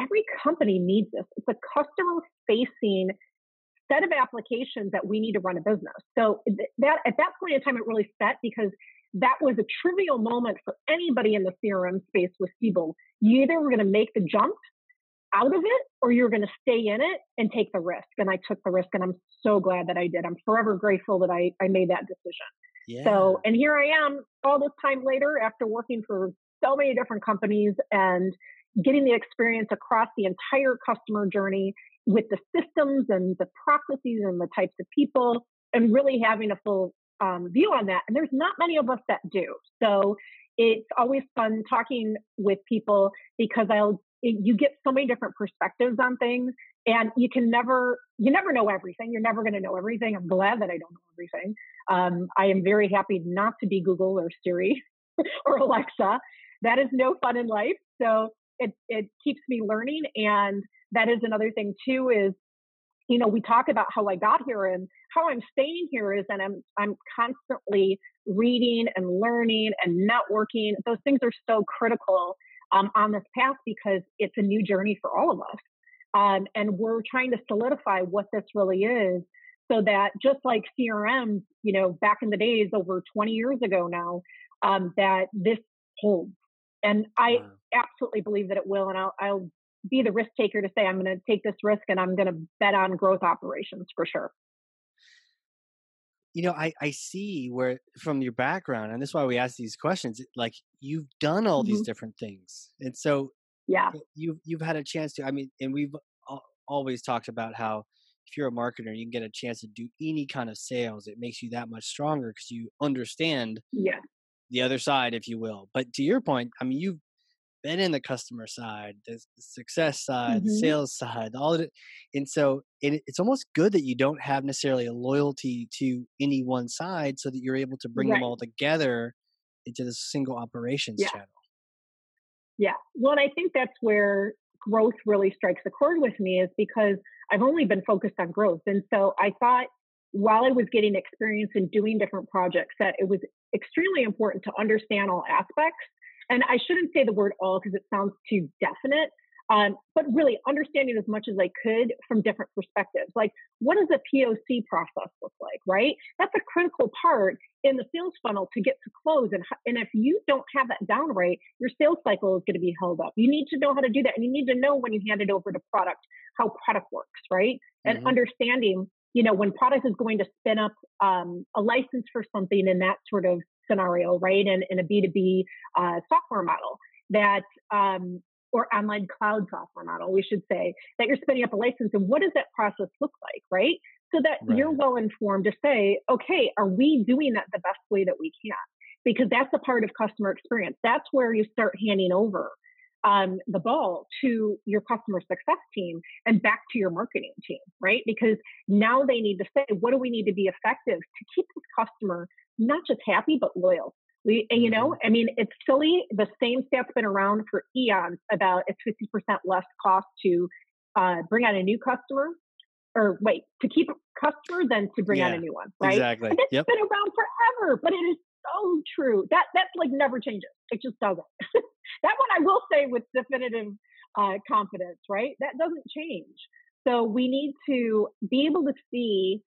every company needs this. It's a customer-facing set of applications that we need to run a business. So that at that point in time, it really set because that was a trivial moment for anybody in the CRM space with Siebel. You either were going to make the jump out of it or you're going to stay in it and take the risk. And I took the risk and I'm so glad that I did. I'm forever grateful that I, I made that decision. Yeah. So, and here I am all this time later after working for so many different companies and getting the experience across the entire customer journey with the systems and the processes and the types of people and really having a full um, view on that. And there's not many of us that do. So it's always fun talking with people because I'll you get so many different perspectives on things and you can never you never know everything. You're never going to know everything. I'm glad that i don't know everything. Um, i am very happy not to be google or siri or alexa. That is no fun in life. So it, it keeps me learning and that is another thing too is you know, we talk about how I got here and how I'm staying here is that I'm I'm constantly reading and learning and networking. Those things are so critical um, on this path because it's a new journey for all of us. Um, and we're trying to solidify what this really is so that just like CRM, you know, back in the days over 20 years ago now, um, that this holds. And I wow. absolutely believe that it will. And I'll, I'll be the risk taker to say I'm going to take this risk and I'm going to bet on growth operations for sure. You know, I I see where from your background, and this is why we ask these questions. Like you've done all mm-hmm. these different things, and so yeah, you've you've had a chance to. I mean, and we've always talked about how if you're a marketer, you can get a chance to do any kind of sales. It makes you that much stronger because you understand yeah the other side, if you will. But to your point, I mean, you've been in the customer side, the, success side, mm-hmm. the sales side, all of it. And so it, it's almost good that you don't have necessarily a loyalty to any one side so that you're able to bring right. them all together into the single operations yeah. channel. Yeah. Well, and I think that's where growth really strikes a chord with me is because I've only been focused on growth. And so I thought while I was getting experience in doing different projects that it was extremely important to understand all aspects and I shouldn't say the word all because it sounds too definite, um, but really understanding as much as I could from different perspectives. Like, what does a POC process look like, right? That's a critical part in the sales funnel to get to close. And, and if you don't have that down right, your sales cycle is going to be held up. You need to know how to do that. And you need to know when you hand it over to product, how product works, right? And mm-hmm. understanding, you know, when product is going to spin up um, a license for something and that sort of scenario, right? In, in a B2B uh, software model that, um, or online cloud software model, we should say, that you're spinning up a license. And what does that process look like, right? So that right. you're well informed to say, okay, are we doing that the best way that we can? Because that's a part of customer experience. That's where you start handing over um, the ball to your customer success team and back to your marketing team, right? Because now they need to say, what do we need to be effective to keep this customer not just happy but loyal. We, you know, mm-hmm. I mean, it's silly. The same stat's been around for eons about it's 50% less cost to uh, bring on a new customer, or wait, to keep a customer than to bring yeah, on a new one, right? Exactly. And it's yep. been around forever, but it is so true. That that's like never changes. It just doesn't. that one I will say with definitive uh, confidence, right? That doesn't change. So we need to be able to see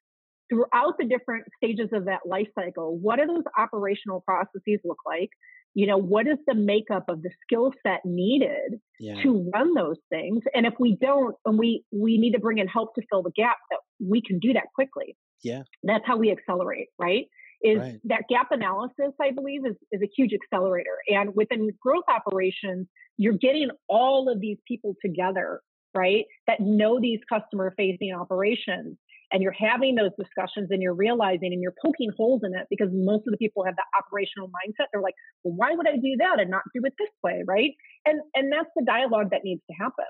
throughout the different stages of that life cycle, what do those operational processes look like? You know, what is the makeup of the skill set needed yeah. to run those things? And if we don't, and we we need to bring in help to fill the gap, that we can do that quickly. Yeah, that's how we accelerate, right? Is right. that gap analysis? I believe is is a huge accelerator. And within growth operations, you're getting all of these people together, right? That know these customer facing operations and you're having those discussions and you're realizing and you're poking holes in it because most of the people have that operational mindset. They're like, well, why would I do that and not do it this way? Right. And and that's the dialogue that needs to happen.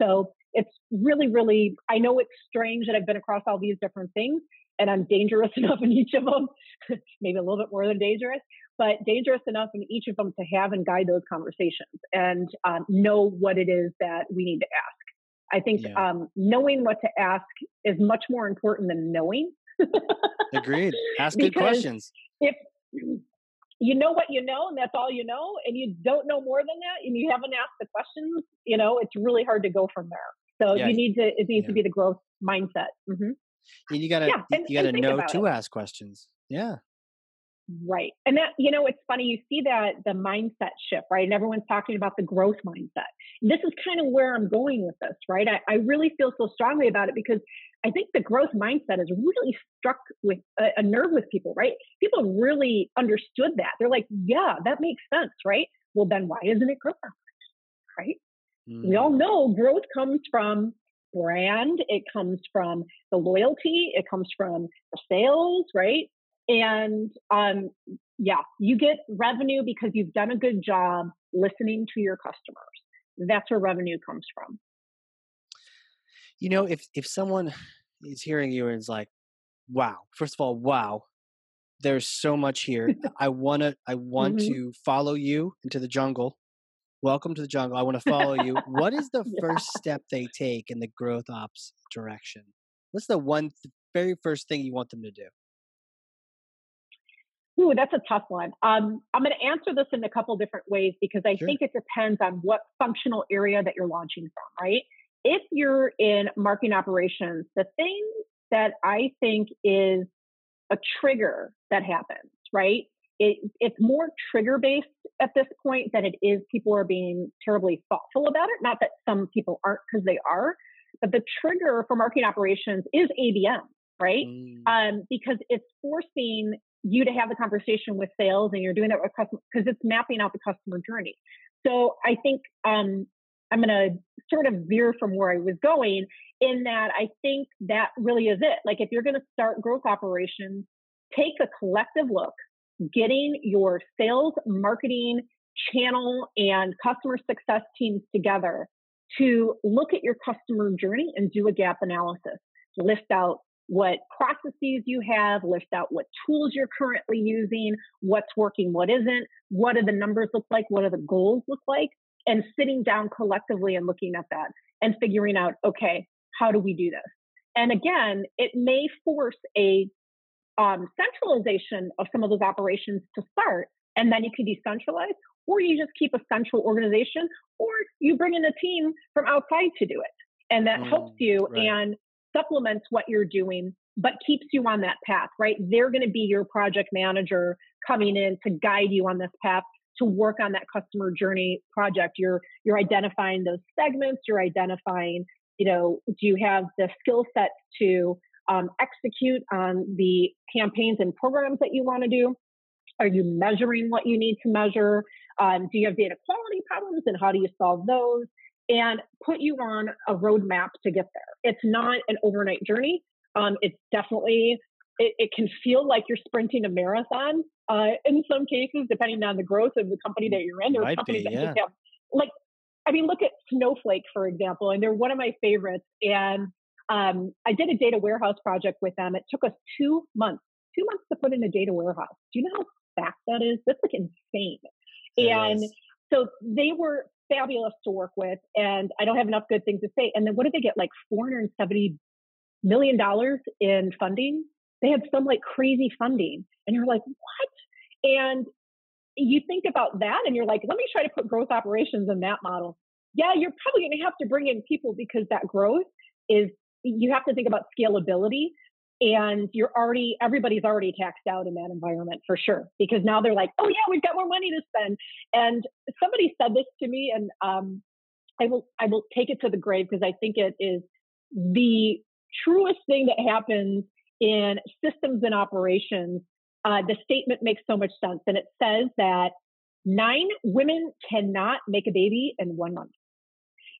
So it's really, really, I know it's strange that I've been across all these different things and I'm dangerous enough in each of them, maybe a little bit more than dangerous, but dangerous enough in each of them to have and guide those conversations and um, know what it is that we need to ask. I think yeah. um, knowing what to ask is much more important than knowing. Agreed. Ask good questions. If you know what you know and that's all you know, and you don't know more than that, and you haven't asked the questions, you know, it's really hard to go from there. So yeah. you need to. It needs yeah. to be the growth mindset. Mm-hmm. And you gotta and, you gotta know to it. ask questions. Yeah. Right. And that, you know, it's funny, you see that the mindset shift, right? And everyone's talking about the growth mindset. This is kind of where I'm going with this, right? I, I really feel so strongly about it because I think the growth mindset has really struck with a, a nerve with people, right? People really understood that. They're like, yeah, that makes sense, right? Well, then why isn't it growth? Right? Mm. We all mm. know growth comes from brand, it comes from the loyalty, it comes from the sales, right? And um, yeah, you get revenue because you've done a good job listening to your customers. That's where revenue comes from. You know, if if someone is hearing you and is like, "Wow!" First of all, wow, there's so much here. I wanna, I want mm-hmm. to follow you into the jungle. Welcome to the jungle. I want to follow you. what is the yeah. first step they take in the growth ops direction? What's the one, the very first thing you want them to do? Ooh, that's a tough one. Um, I'm going to answer this in a couple different ways because I sure. think it depends on what functional area that you're launching from, right? If you're in marketing operations, the thing that I think is a trigger that happens, right? It, it's more trigger based at this point than it is people are being terribly thoughtful about it. Not that some people aren't because they are, but the trigger for marketing operations is ABM, right? Mm. Um, because it's forcing you to have the conversation with sales and you're doing that with customers because it's mapping out the customer journey. So I think um, I'm going to sort of veer from where I was going in that I think that really is it. Like if you're going to start growth operations, take a collective look, getting your sales, marketing, channel, and customer success teams together to look at your customer journey and do a gap analysis. List out what processes you have, list out what tools you're currently using, what's working, what isn't, what do the numbers look like, what do the goals look like, and sitting down collectively and looking at that and figuring out, okay, how do we do this? And again, it may force a um, centralization of some of those operations to start, and then you can decentralize, or you just keep a central organization, or you bring in a team from outside to do it. And that mm, helps you right. and supplements what you're doing, but keeps you on that path, right? They're going to be your project manager coming in to guide you on this path to work on that customer journey project. You're you're identifying those segments. You're identifying, you know, do you have the skill set to um, execute on the campaigns and programs that you want to do? Are you measuring what you need to measure? Um, do you have data quality problems and how do you solve those? And put you on a roadmap to get there. It's not an overnight journey. Um, it's definitely, it, it, can feel like you're sprinting a marathon uh, in some cases, depending on the growth of the company that you're in. There are companies be, that yeah. have, like, I mean, look at Snowflake, for example, and they're one of my favorites. And um, I did a data warehouse project with them. It took us two months, two months to put in a data warehouse. Do you know how fast that is? That's like insane. It and is. so they were fabulous to work with, and I don't have enough good things to say. And then what did they get? Like 470 million dollars in funding. They had some like crazy funding, and you're like, what? And you think about that, and you're like, let me try to put growth operations in that model. Yeah, you're probably going to have to bring in people because that growth is you have to think about scalability and you're already everybody's already taxed out in that environment for sure because now they're like oh yeah we've got more money to spend and somebody said this to me and um, i will i will take it to the grave because i think it is the truest thing that happens in systems and operations uh, the statement makes so much sense and it says that nine women cannot make a baby in one month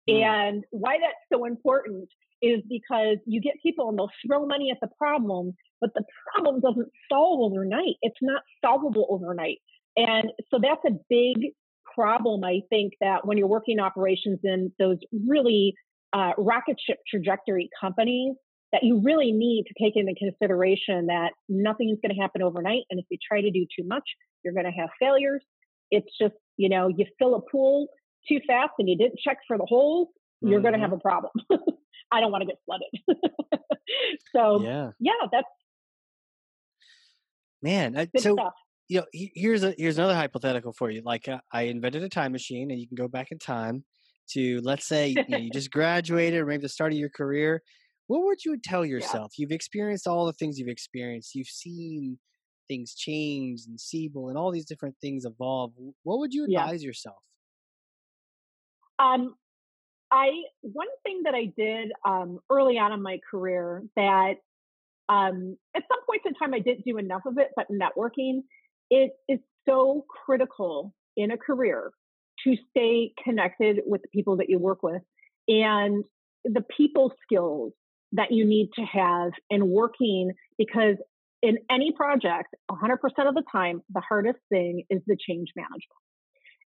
mm. and why that's so important is because you get people and they'll throw money at the problem, but the problem doesn't solve overnight. It's not solvable overnight. And so that's a big problem, I think, that when you're working operations in those really uh, rocket ship trajectory companies, that you really need to take into consideration that nothing is going to happen overnight. And if you try to do too much, you're going to have failures. It's just, you know, you fill a pool too fast and you didn't check for the holes, you're mm-hmm. going to have a problem. I don't want to get flooded. so, yeah, yeah, that's man. I, so, stuff. you know, here's a here's another hypothetical for you. Like, uh, I invented a time machine, and you can go back in time to let's say you, know, you just graduated, or maybe the start of your career. What would you tell yourself? Yeah. You've experienced all the things you've experienced. You've seen things change and Siebel and all these different things evolve. What would you advise yeah. yourself? Um, I one thing that I did um, early on in my career that um, at some points in time I didn't do enough of it, but networking it is so critical in a career to stay connected with the people that you work with and the people skills that you need to have in working because in any project 100% of the time the hardest thing is the change management.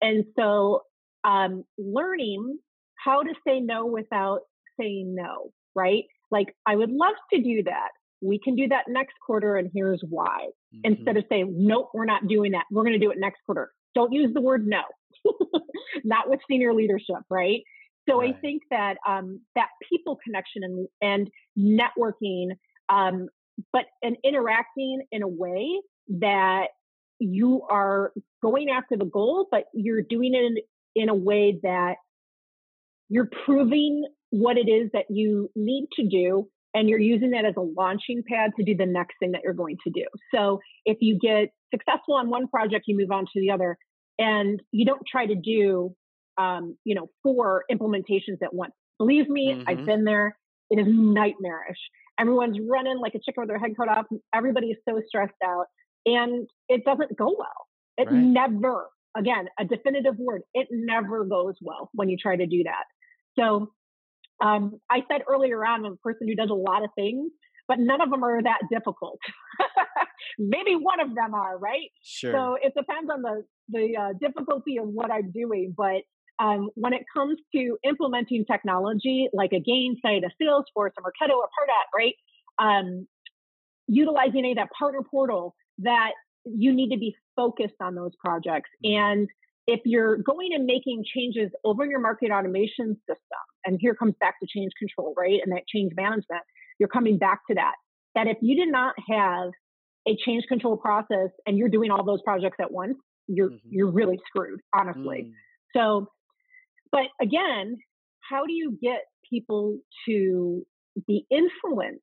And so um, learning how to say no without saying no, right? Like, I would love to do that. We can do that next quarter, and here's why. Mm-hmm. Instead of saying, nope, we're not doing that. We're going to do it next quarter. Don't use the word no, not with senior leadership, right? So right. I think that um, that people connection and, and networking, um, but and interacting in a way that you are going after the goal, but you're doing it in, in a way that you're proving what it is that you need to do and you're using that as a launching pad to do the next thing that you're going to do. So if you get successful on one project, you move on to the other, and you don't try to do, um, you know, four implementations at once. Believe me, mm-hmm. I've been there. It is nightmarish. Everyone's running like a chicken with their head cut off. Everybody is so stressed out, and it doesn't go well. It right. never again, a definitive word. It never goes well when you try to do that. So um, I said earlier on, I'm a person who does a lot of things, but none of them are that difficult. Maybe one of them are, right? Sure. So it depends on the the uh, difficulty of what I'm doing. But um, when it comes to implementing technology like a Gainsight, a Salesforce, a Marketo, a Pardot, right? Um, utilizing a that partner portal that you need to be focused on those projects. Mm-hmm. And if you're going and making changes over your market automation system, and here comes back to change control, right? And that change management, you're coming back to that. That if you did not have a change control process and you're doing all those projects at once, you're mm-hmm. you're really screwed, honestly. Mm. So, but again, how do you get people to be influenced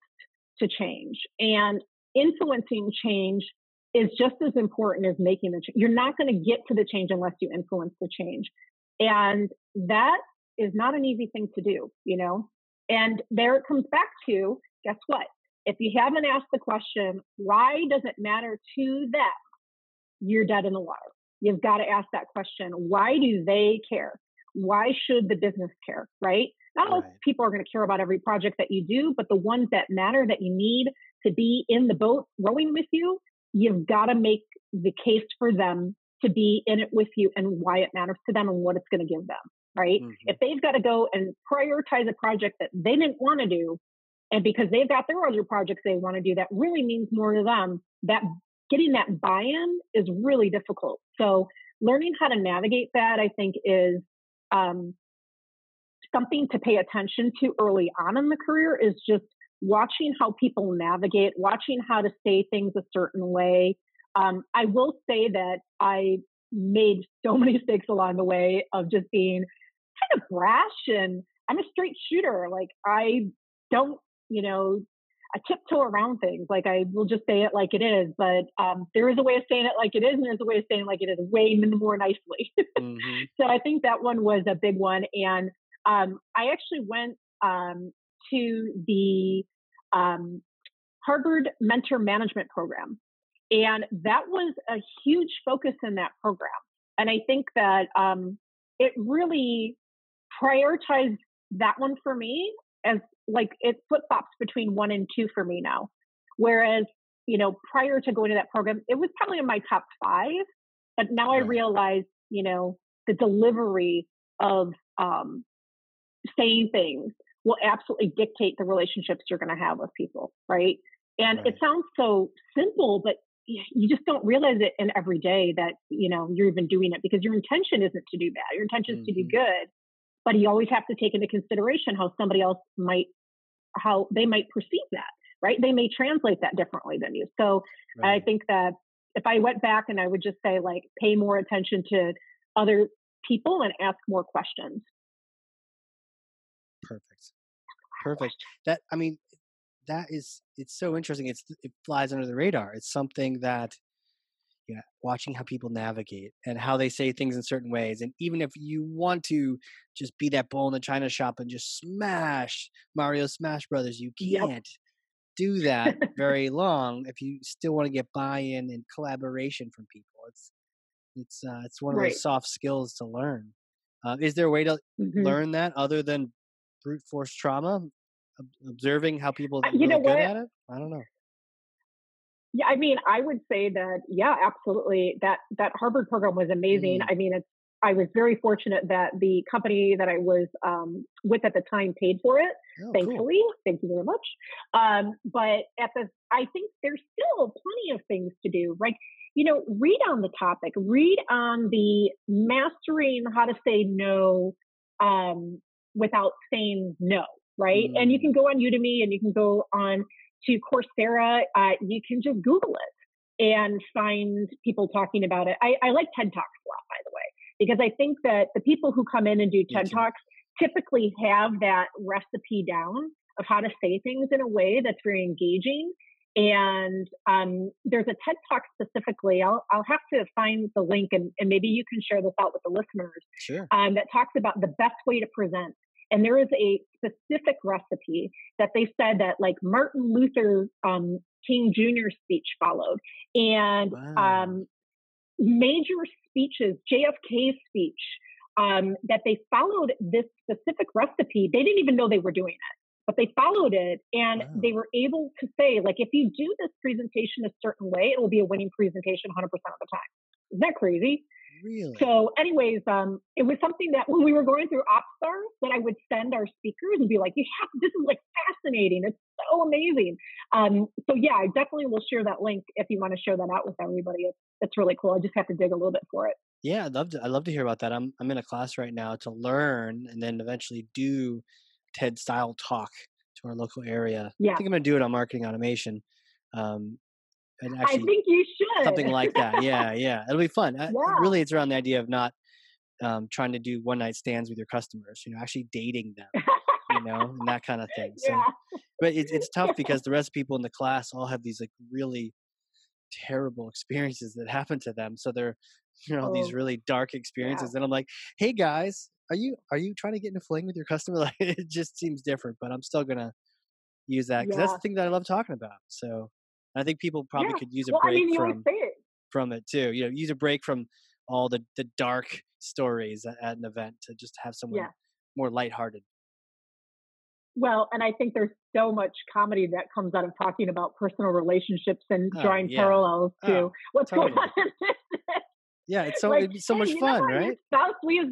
to change? And influencing change is just as important as making the change. You're not going to get to the change unless you influence the change. And that is not an easy thing to do, you know? And there it comes back to guess what? If you haven't asked the question, why does it matter to them? You're dead in the water. You've got to ask that question. Why do they care? Why should the business care, right? Not all people are going to care about every project that you do, but the ones that matter that you need to be in the boat rowing with you, you've got to make the case for them to be in it with you and why it matters to them and what it's going to give them, right? Mm-hmm. If they've got to go and prioritize a project that they didn't want to do, and because they've got their other projects they want to do, that really means more to them. That getting that buy-in is really difficult. So learning how to navigate that, I think, is um, something to pay attention to early on in the career. Is just watching how people navigate, watching how to say things a certain way. Um, I will say that I made so many mistakes along the way of just being kind of brash and I'm a straight shooter. Like I don't, you know, I tiptoe around things. Like I will just say it like it is, but um, there is a way of saying it like it is, and there's a way of saying it like it is way more nicely. mm-hmm. So I think that one was a big one. And um, I actually went um, to the um, Harvard Mentor Management Program. And that was a huge focus in that program. And I think that um, it really prioritized that one for me as like it flip flops between one and two for me now. Whereas, you know, prior to going to that program, it was probably in my top five. But now right. I realize, you know, the delivery of um, saying things will absolutely dictate the relationships you're going to have with people, right? And right. it sounds so simple, but you just don't realize it in every day that you know you're even doing it because your intention isn't to do bad. Your intention is mm-hmm. to do mm-hmm. good, but you always have to take into consideration how somebody else might how they might perceive that right they may translate that differently than you so right. i think that if i went back and i would just say like pay more attention to other people and ask more questions perfect perfect that i mean that is it's so interesting it's it flies under the radar it's something that yeah, watching how people navigate and how they say things in certain ways. And even if you want to just be that bull in the china shop and just smash Mario Smash Brothers, you can't yep. do that very long if you still want to get buy-in and collaboration from people. It's it's uh, it's one of right. those soft skills to learn. Uh, is there a way to mm-hmm. learn that other than brute force trauma? Observing how people uh, you know good what? at it. I don't know. Yeah, I mean, I would say that yeah, absolutely. That that Harvard program was amazing. Mm. I mean, it's I was very fortunate that the company that I was um, with at the time paid for it. Oh, thankfully, cool. thank you very much. Um, but at the, I think there's still plenty of things to do. Right? You know, read on the topic. Read on the mastering how to say no um, without saying no. Right? Mm. And you can mm. go on Udemy and you can go on to Coursera, uh, you can just Google it and find people talking about it. I, I, like TED Talks a lot, by the way, because I think that the people who come in and do TED Talks typically have that recipe down of how to say things in a way that's very engaging. And um, there's a TED Talk specifically. I'll, I'll have to find the link and, and maybe you can share this out with the listeners. Sure. Um, that talks about the best way to present and there is a specific recipe that they said that like Martin Luther um, King Jr. speech followed, and wow. um, major speeches, JFK's speech, um, that they followed this specific recipe. They didn't even know they were doing it, but they followed it, and wow. they were able to say like, if you do this presentation a certain way, it will be a winning presentation 100% of the time. Isn't that crazy? Really? So, anyways, um, it was something that when we were going through OpsStars, that I would send our speakers and be like, "You have this is like fascinating. It's so amazing." Um, so yeah, I definitely will share that link if you want to share that out with everybody. It's it's really cool. I just have to dig a little bit for it. Yeah, I'd love to. I'd love to hear about that. I'm I'm in a class right now to learn and then eventually do TED style talk to our local area. Yeah. I think I'm going to do it on marketing automation. Um, and actually, I think you should something like that. Yeah, yeah, it'll be fun. Yeah. really, it's around the idea of not um, trying to do one night stands with your customers. You know, actually dating them. you know, and that kind of thing. So, yeah. but it's it's tough because the rest of people in the class all have these like really terrible experiences that happen to them. So they're you know oh. these really dark experiences, yeah. and I'm like, hey guys, are you are you trying to get in a fling with your customer? Like it just seems different, but I'm still gonna use that because yeah. that's the thing that I love talking about. So I think people probably yeah. could use a well, break I mean, from it. from it too. You know, use a break from all the the dark stories at, at an event to just have someone yeah. more lighthearted. Well, and I think there's so much comedy that comes out of talking about personal relationships and oh, drawing yeah. parallels oh, to oh, what's totally. going on in business. Yeah, it's so like, so hey, much fun, right? Spouse leaves,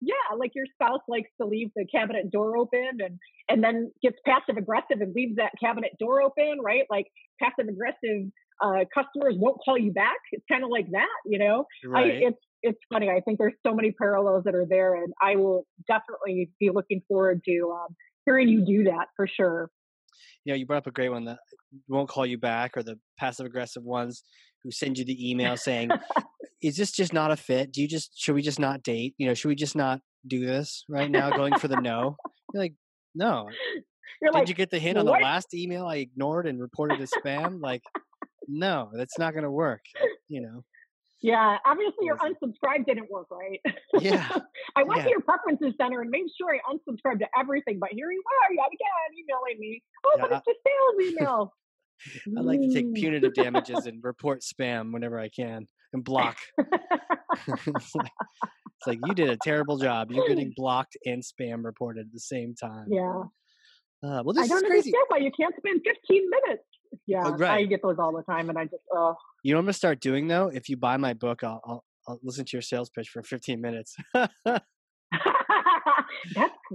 yeah, like your spouse likes to leave the cabinet door open and and then gets passive aggressive and leaves that cabinet door open, right? Like passive aggressive uh, customers won't call you back. It's kind of like that, you know. Right. I, it's it's funny. I think there's so many parallels that are there, and I will definitely be looking forward to um, hearing you do that for sure. You know, you brought up a great one that won't call you back, or the passive aggressive ones who send you the email saying, "Is this just not a fit? Do you just should we just not date? You know, should we just not do this right now?" Going for the no. You're like, no. You're Did like, you get the hint on the last email I ignored and reported as spam? like, no, that's not going to work. You know. Yeah, obviously your unsubscribe didn't work, right? Yeah. I went yeah. to your preferences center and made sure I unsubscribed to everything, but here you are yet again emailing me. Oh, yeah, but it's a sales email. I like to take mm. punitive damages and report spam whenever I can and block. it's, like, it's, like, you did a terrible job. You're getting blocked and spam reported at the same time. Yeah. Uh, well, this I don't is crazy. understand why you can't spend 15 minutes. Yeah, right. I get those all the time, and I just oh. You know what I'm gonna start doing though? If you buy my book, I'll I'll, I'll listen to your sales pitch for 15 minutes. That's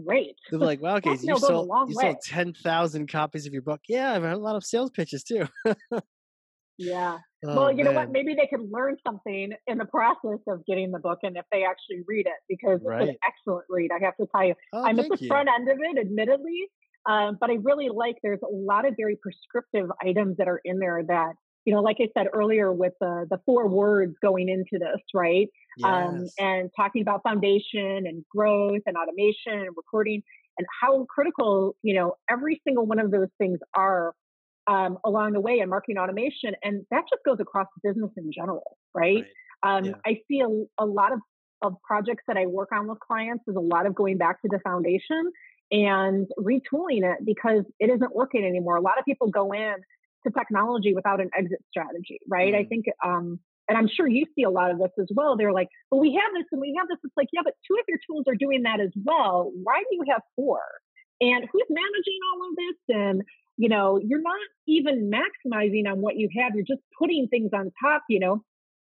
great. They'll be like, "Well, okay, so you sold you way. sold 10,000 copies of your book. Yeah, I've had a lot of sales pitches too." Yeah. Oh, well, you know what? Maybe they could learn something in the process of getting the book, and if they actually read it, because it's an excellent read. I have to tell you, Oh, I missed thank the you. front end of it, admittedly, um, but I really like. There's a lot of very prescriptive items that are in there that you know, like I said earlier, with the the four words going into this, right? um, Yes. and talking about foundation and growth and automation and recording and how critical you know every single one of those things are um, along the way in marketing automation and that just goes across business in general right, Right. Um, Yeah. i see a, a lot of, of projects that i work on with clients is a lot of going back to the foundation and retooling it because it isn't working anymore a lot of people go in to technology without an exit strategy right i Mm. think um, and I'm sure you see a lot of this as well. They're like, well, we have this and we have this. It's like, yeah, but two of your tools are doing that as well. Why do you have four? And who's managing all of this? And, you know, you're not even maximizing on what you have. You're just putting things on top, you know.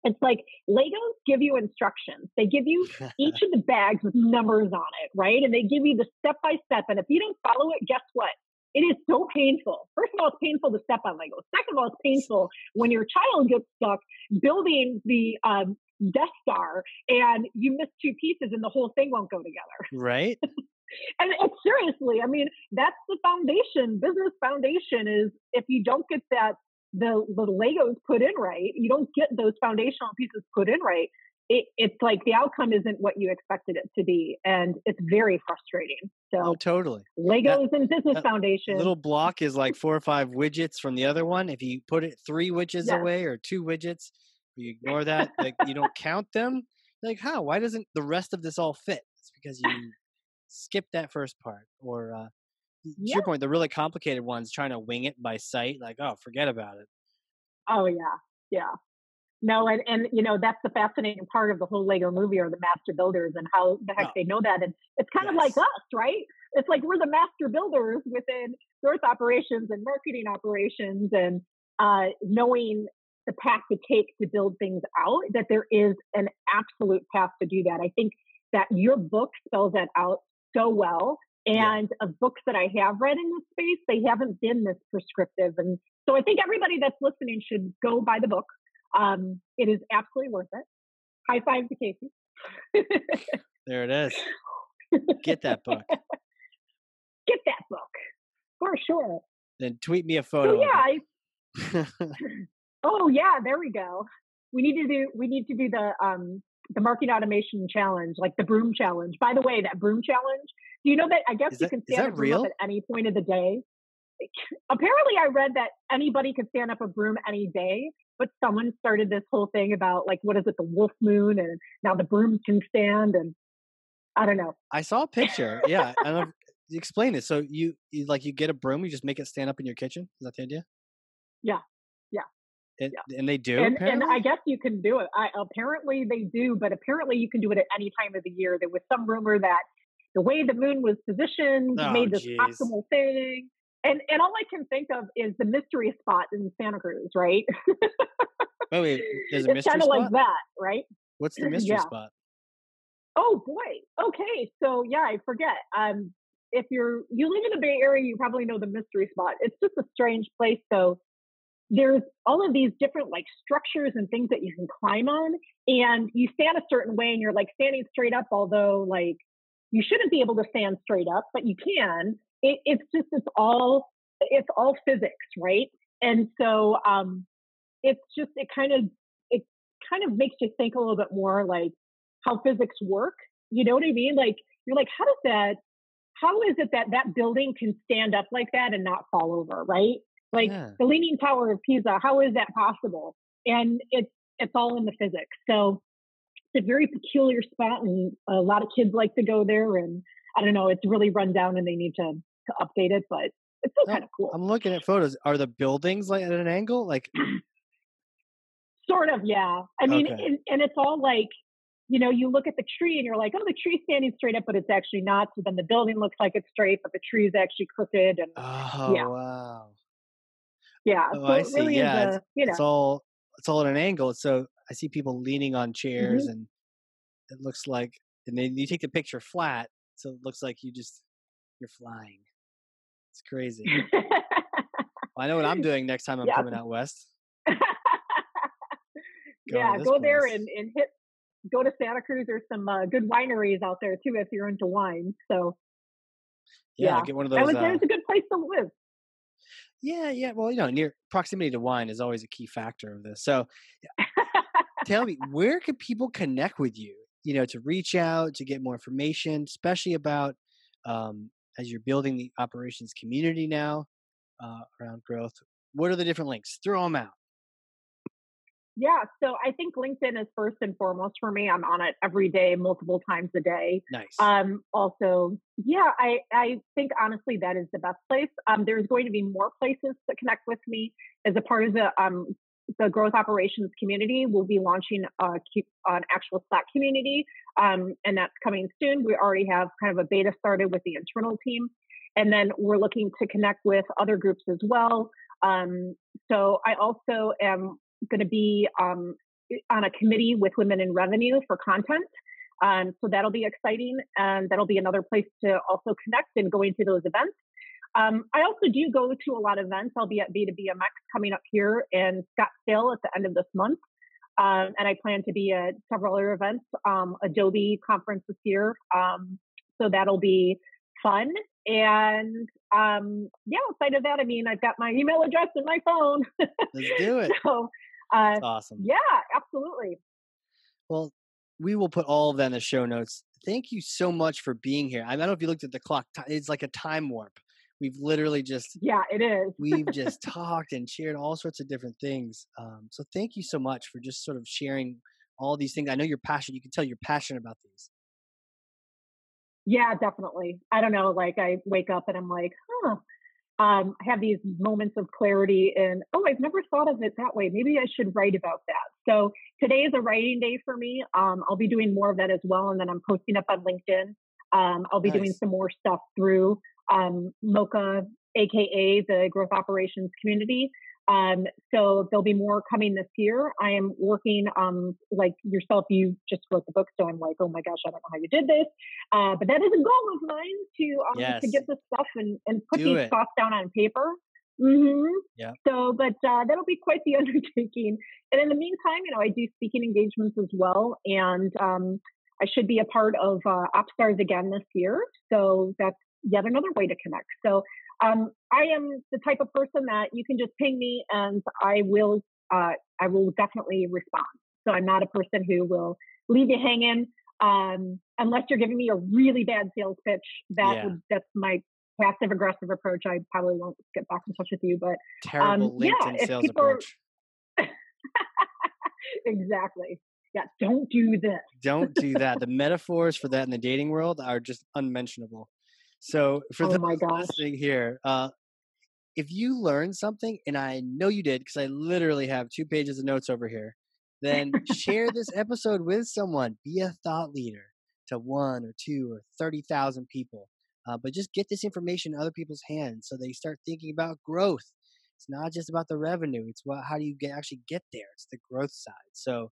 It's like Legos give you instructions. They give you each of the bags with numbers on it, right? And they give you the step by step. And if you don't follow it, guess what? It is so painful. First of all, it's painful to step on Legos. Second of all, it's painful when your child gets stuck building the um, Death Star and you miss two pieces and the whole thing won't go together. right? And it's seriously, I mean, that's the foundation. Business foundation is if you don't get that the the Legos put in right, you don't get those foundational pieces put in right. It, it's like the outcome isn't what you expected it to be, and it's very frustrating. Oh, So totally. Legos and business that foundation. Little block is like four or five widgets from the other one. If you put it three widgets away or two widgets, you ignore that, like you don't count them. Like, how? Why doesn't the rest of this all fit? It's because you skip that first part. Or uh, to Yeah. your point, the really complicated ones trying to wing it by sight, like, oh, forget about it. Oh yeah, yeah. No, and and you know that's the fascinating part of the whole Lego movie or the master builders and how the heck Oh. they know that, and it's kind of like us, right? It's like we're the master builders within growth operations and marketing operations, and uh, knowing the path to take to build things out. That there is an absolute path to do that. I think that your book spells that out so well. Yeah. And of books that I have read in this space, they haven't been this prescriptive. And so I think everybody that's listening should go buy the book. Um, it is absolutely worth it. High five to Casey. There it is. Get that book. Get that book for sure. then tweet me a So photo. yeah, I, oh yeah, there we go. We need to do we need to do the um the marketing automation challenge, like the broom challenge. By the way, that broom challenge. Do you know that? I guess you can stand a broom real? up at any point of the day. Apparently, I read that anybody could stand up a broom any day, but someone started this whole thing about like what is it, the wolf moon, and now the brooms can stand, and I don't know. I saw a picture. Yeah, I don't know. You explain it. So you, you like you get a broom, you just make it stand up in your kitchen. Is that the idea? Yeah. Yeah. And, and they do. and, and? I guess you can do it. I, apparently they do, but apparently you can do it at any time of the year. There was some rumor that the way the moon was positioned Oh, made this geez. optimal thing. And and all I can think of is the mystery spot in Santa Cruz, right? Wait, wait. There's a it's mystery kind of like that, right? What's the mystery Yeah. spot? Oh boy. Okay. So yeah, I forget. Um, if you're you live in the Bay Area, you probably know the mystery spot. It's just a strange place. So there's all of these different like structures and things that you can climb on, and you stand a certain way, and you're like standing straight up. Although like you shouldn't be able to stand straight up, but you can. It, it's just it's all it's all physics, right? And so um, it's just it kind of it kind of makes you think a little bit more like how physics work. You know what I mean? Like you're like, how does that? How is it that that building can stand up like that and not fall over? Right? Like Yeah. the Leaning Tower of Pisa. How is that possible? And it's it's all in the physics. So it's a very peculiar spot, and a lot of kids like to go there. And I don't know, it's really run down, and they need to to update it, but it's still kind of cool. I'm looking at photos. Are the buildings like at an angle? Like, Sort of, yeah. I mean, Okay. and, and it's all like, you know, you look at the tree and you're like, oh, the tree's standing straight up, but it's actually not. So then the building looks like it's straight, but the tree is actually crooked. And oh yeah. wow, yeah. Oh, so I see. Really yeah, a, you know. it's all it's all at an angle. So I see people leaning on chairs, mm-hmm. and it looks like, and then you take the picture flat, so it looks like you just you're flying. It's crazy. well, I know what I'm doing next time I'm yeah. coming out west. yeah, go place. there and, and hit go to Santa Cruz. There's some uh, good wineries out there too if you're into wine. So yeah, yeah. get one of those. That Was, uh, a good place to live. Yeah, yeah. Well, you know, near proximity to wine is always a key factor of this. So, tell me, where can people connect with you? You know, to reach out to get more information, especially about um, as you're building the operations community now uh, around growth. What are the different links? Throw them out. Yeah, so I think LinkedIn is first and foremost for me. I'm on it every day, multiple times a day. Nice. Um, also, yeah, I, I think honestly that is the best place. Um, there's going to be more places to connect with me as a part of the um, the growth operations community. We'll be launching a, an actual Slack community, um, and that's coming soon. We already have kind of a beta started with the internal team, and then we're looking to connect with other groups as well. Um, so I also am going to be um, on a committee with Women in Revenue for content. Um, so that'll be exciting, and that'll be another place to also connect and go into those events. Um, I also do go to a lot of events. I'll be at B2BMX coming up here in Scottsdale at the end of this month. Um, and I plan to be at several other events, um, Adobe conference this year. Um, so that'll be fun. And um, yeah, outside of that, I mean, I've got my email address and my phone. Let's do it. so uh, awesome. Yeah, absolutely. Well, we will put all of that in the show notes. Thank you so much for being here. I don't know if you looked at the clock. It's like a time warp. We've literally just yeah, it is. we've just talked and shared all sorts of different things. Um, so thank you so much for just sort of sharing all these things. I know you're passionate. You can tell you're passionate about these. Yeah, definitely. I don't know. Like I wake up and I'm like, huh, um, have these moments of clarity and oh i've never thought of it that way. Maybe i should write about that. So today is a writing day for me. Um, i'll be doing more of that as well and then i'm posting up on linkedin. Um, i'll be nice. doing some more stuff through um, MOCCA aka the growth operations community um, so there'll be more coming this year. I am working, um, like yourself, you just wrote the book, so I'm like, oh my gosh, I don't know how you did this. Uh, but that is a goal of mine to um, yes. to get this stuff and, and put Do these it. thoughts down on paper. Mm-hmm. Yeah. So, but uh, that'll be quite the undertaking. And in the meantime, you know, I do speaking engagements as well, and um, I should be a part of uh, OpsStars again this year. So that's yet another way to connect. So um, I am the type of person that you can just ping me and I will uh, I will definitely respond. So I'm not a person who will leave you hanging um, unless you're giving me a really bad sales pitch. That yeah. would, that's my passive aggressive approach. I probably won't get back in touch with you, but terrible um, LinkedIn yeah, sales approach. Are... exactly. Yeah, don't do this. don't do that. The metaphors for that in the dating world are just unmentionable. So for oh gosh. listening here, uh, if you learned something, and I know you did because I literally have two pages of notes over here, then share this episode with someone. Be a thought leader to one or two or 30,000 people. Uh, but just get this information in other people's hands so they start thinking about growth. It's not just about the revenue. It's about how do you get, actually get there. It's the growth side. So,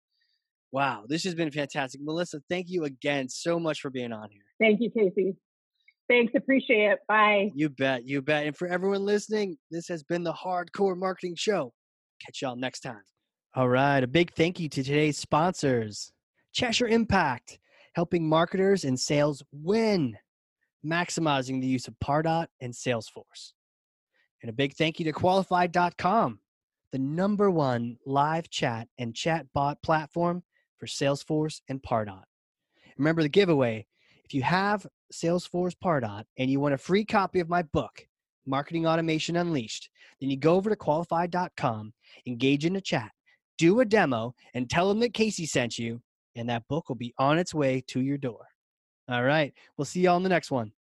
wow, this has been fantastic. Melissa, thank you again so much for being on here. Thank you, Casey. Thanks. Appreciate it. Bye. You bet. You bet. And for everyone listening, this has been the Hard Corps Marketing Show. Catch y'all next time. All right. A big thank you to today's sponsors Cheshire Impact, helping marketers and sales win, maximizing the use of Pardot and Salesforce. And a big thank you to Qualified.com, the number one live chat and chat bot platform for Salesforce and Pardot. Remember the giveaway if you have Salesforce Pardot and you want a free copy of my book, Marketing Automation Unleashed, then you go over to qualified.com, engage in a chat, do a demo, and tell them that Casey sent you, and that book will be on its way to your door. All right. We'll see you all in the next one.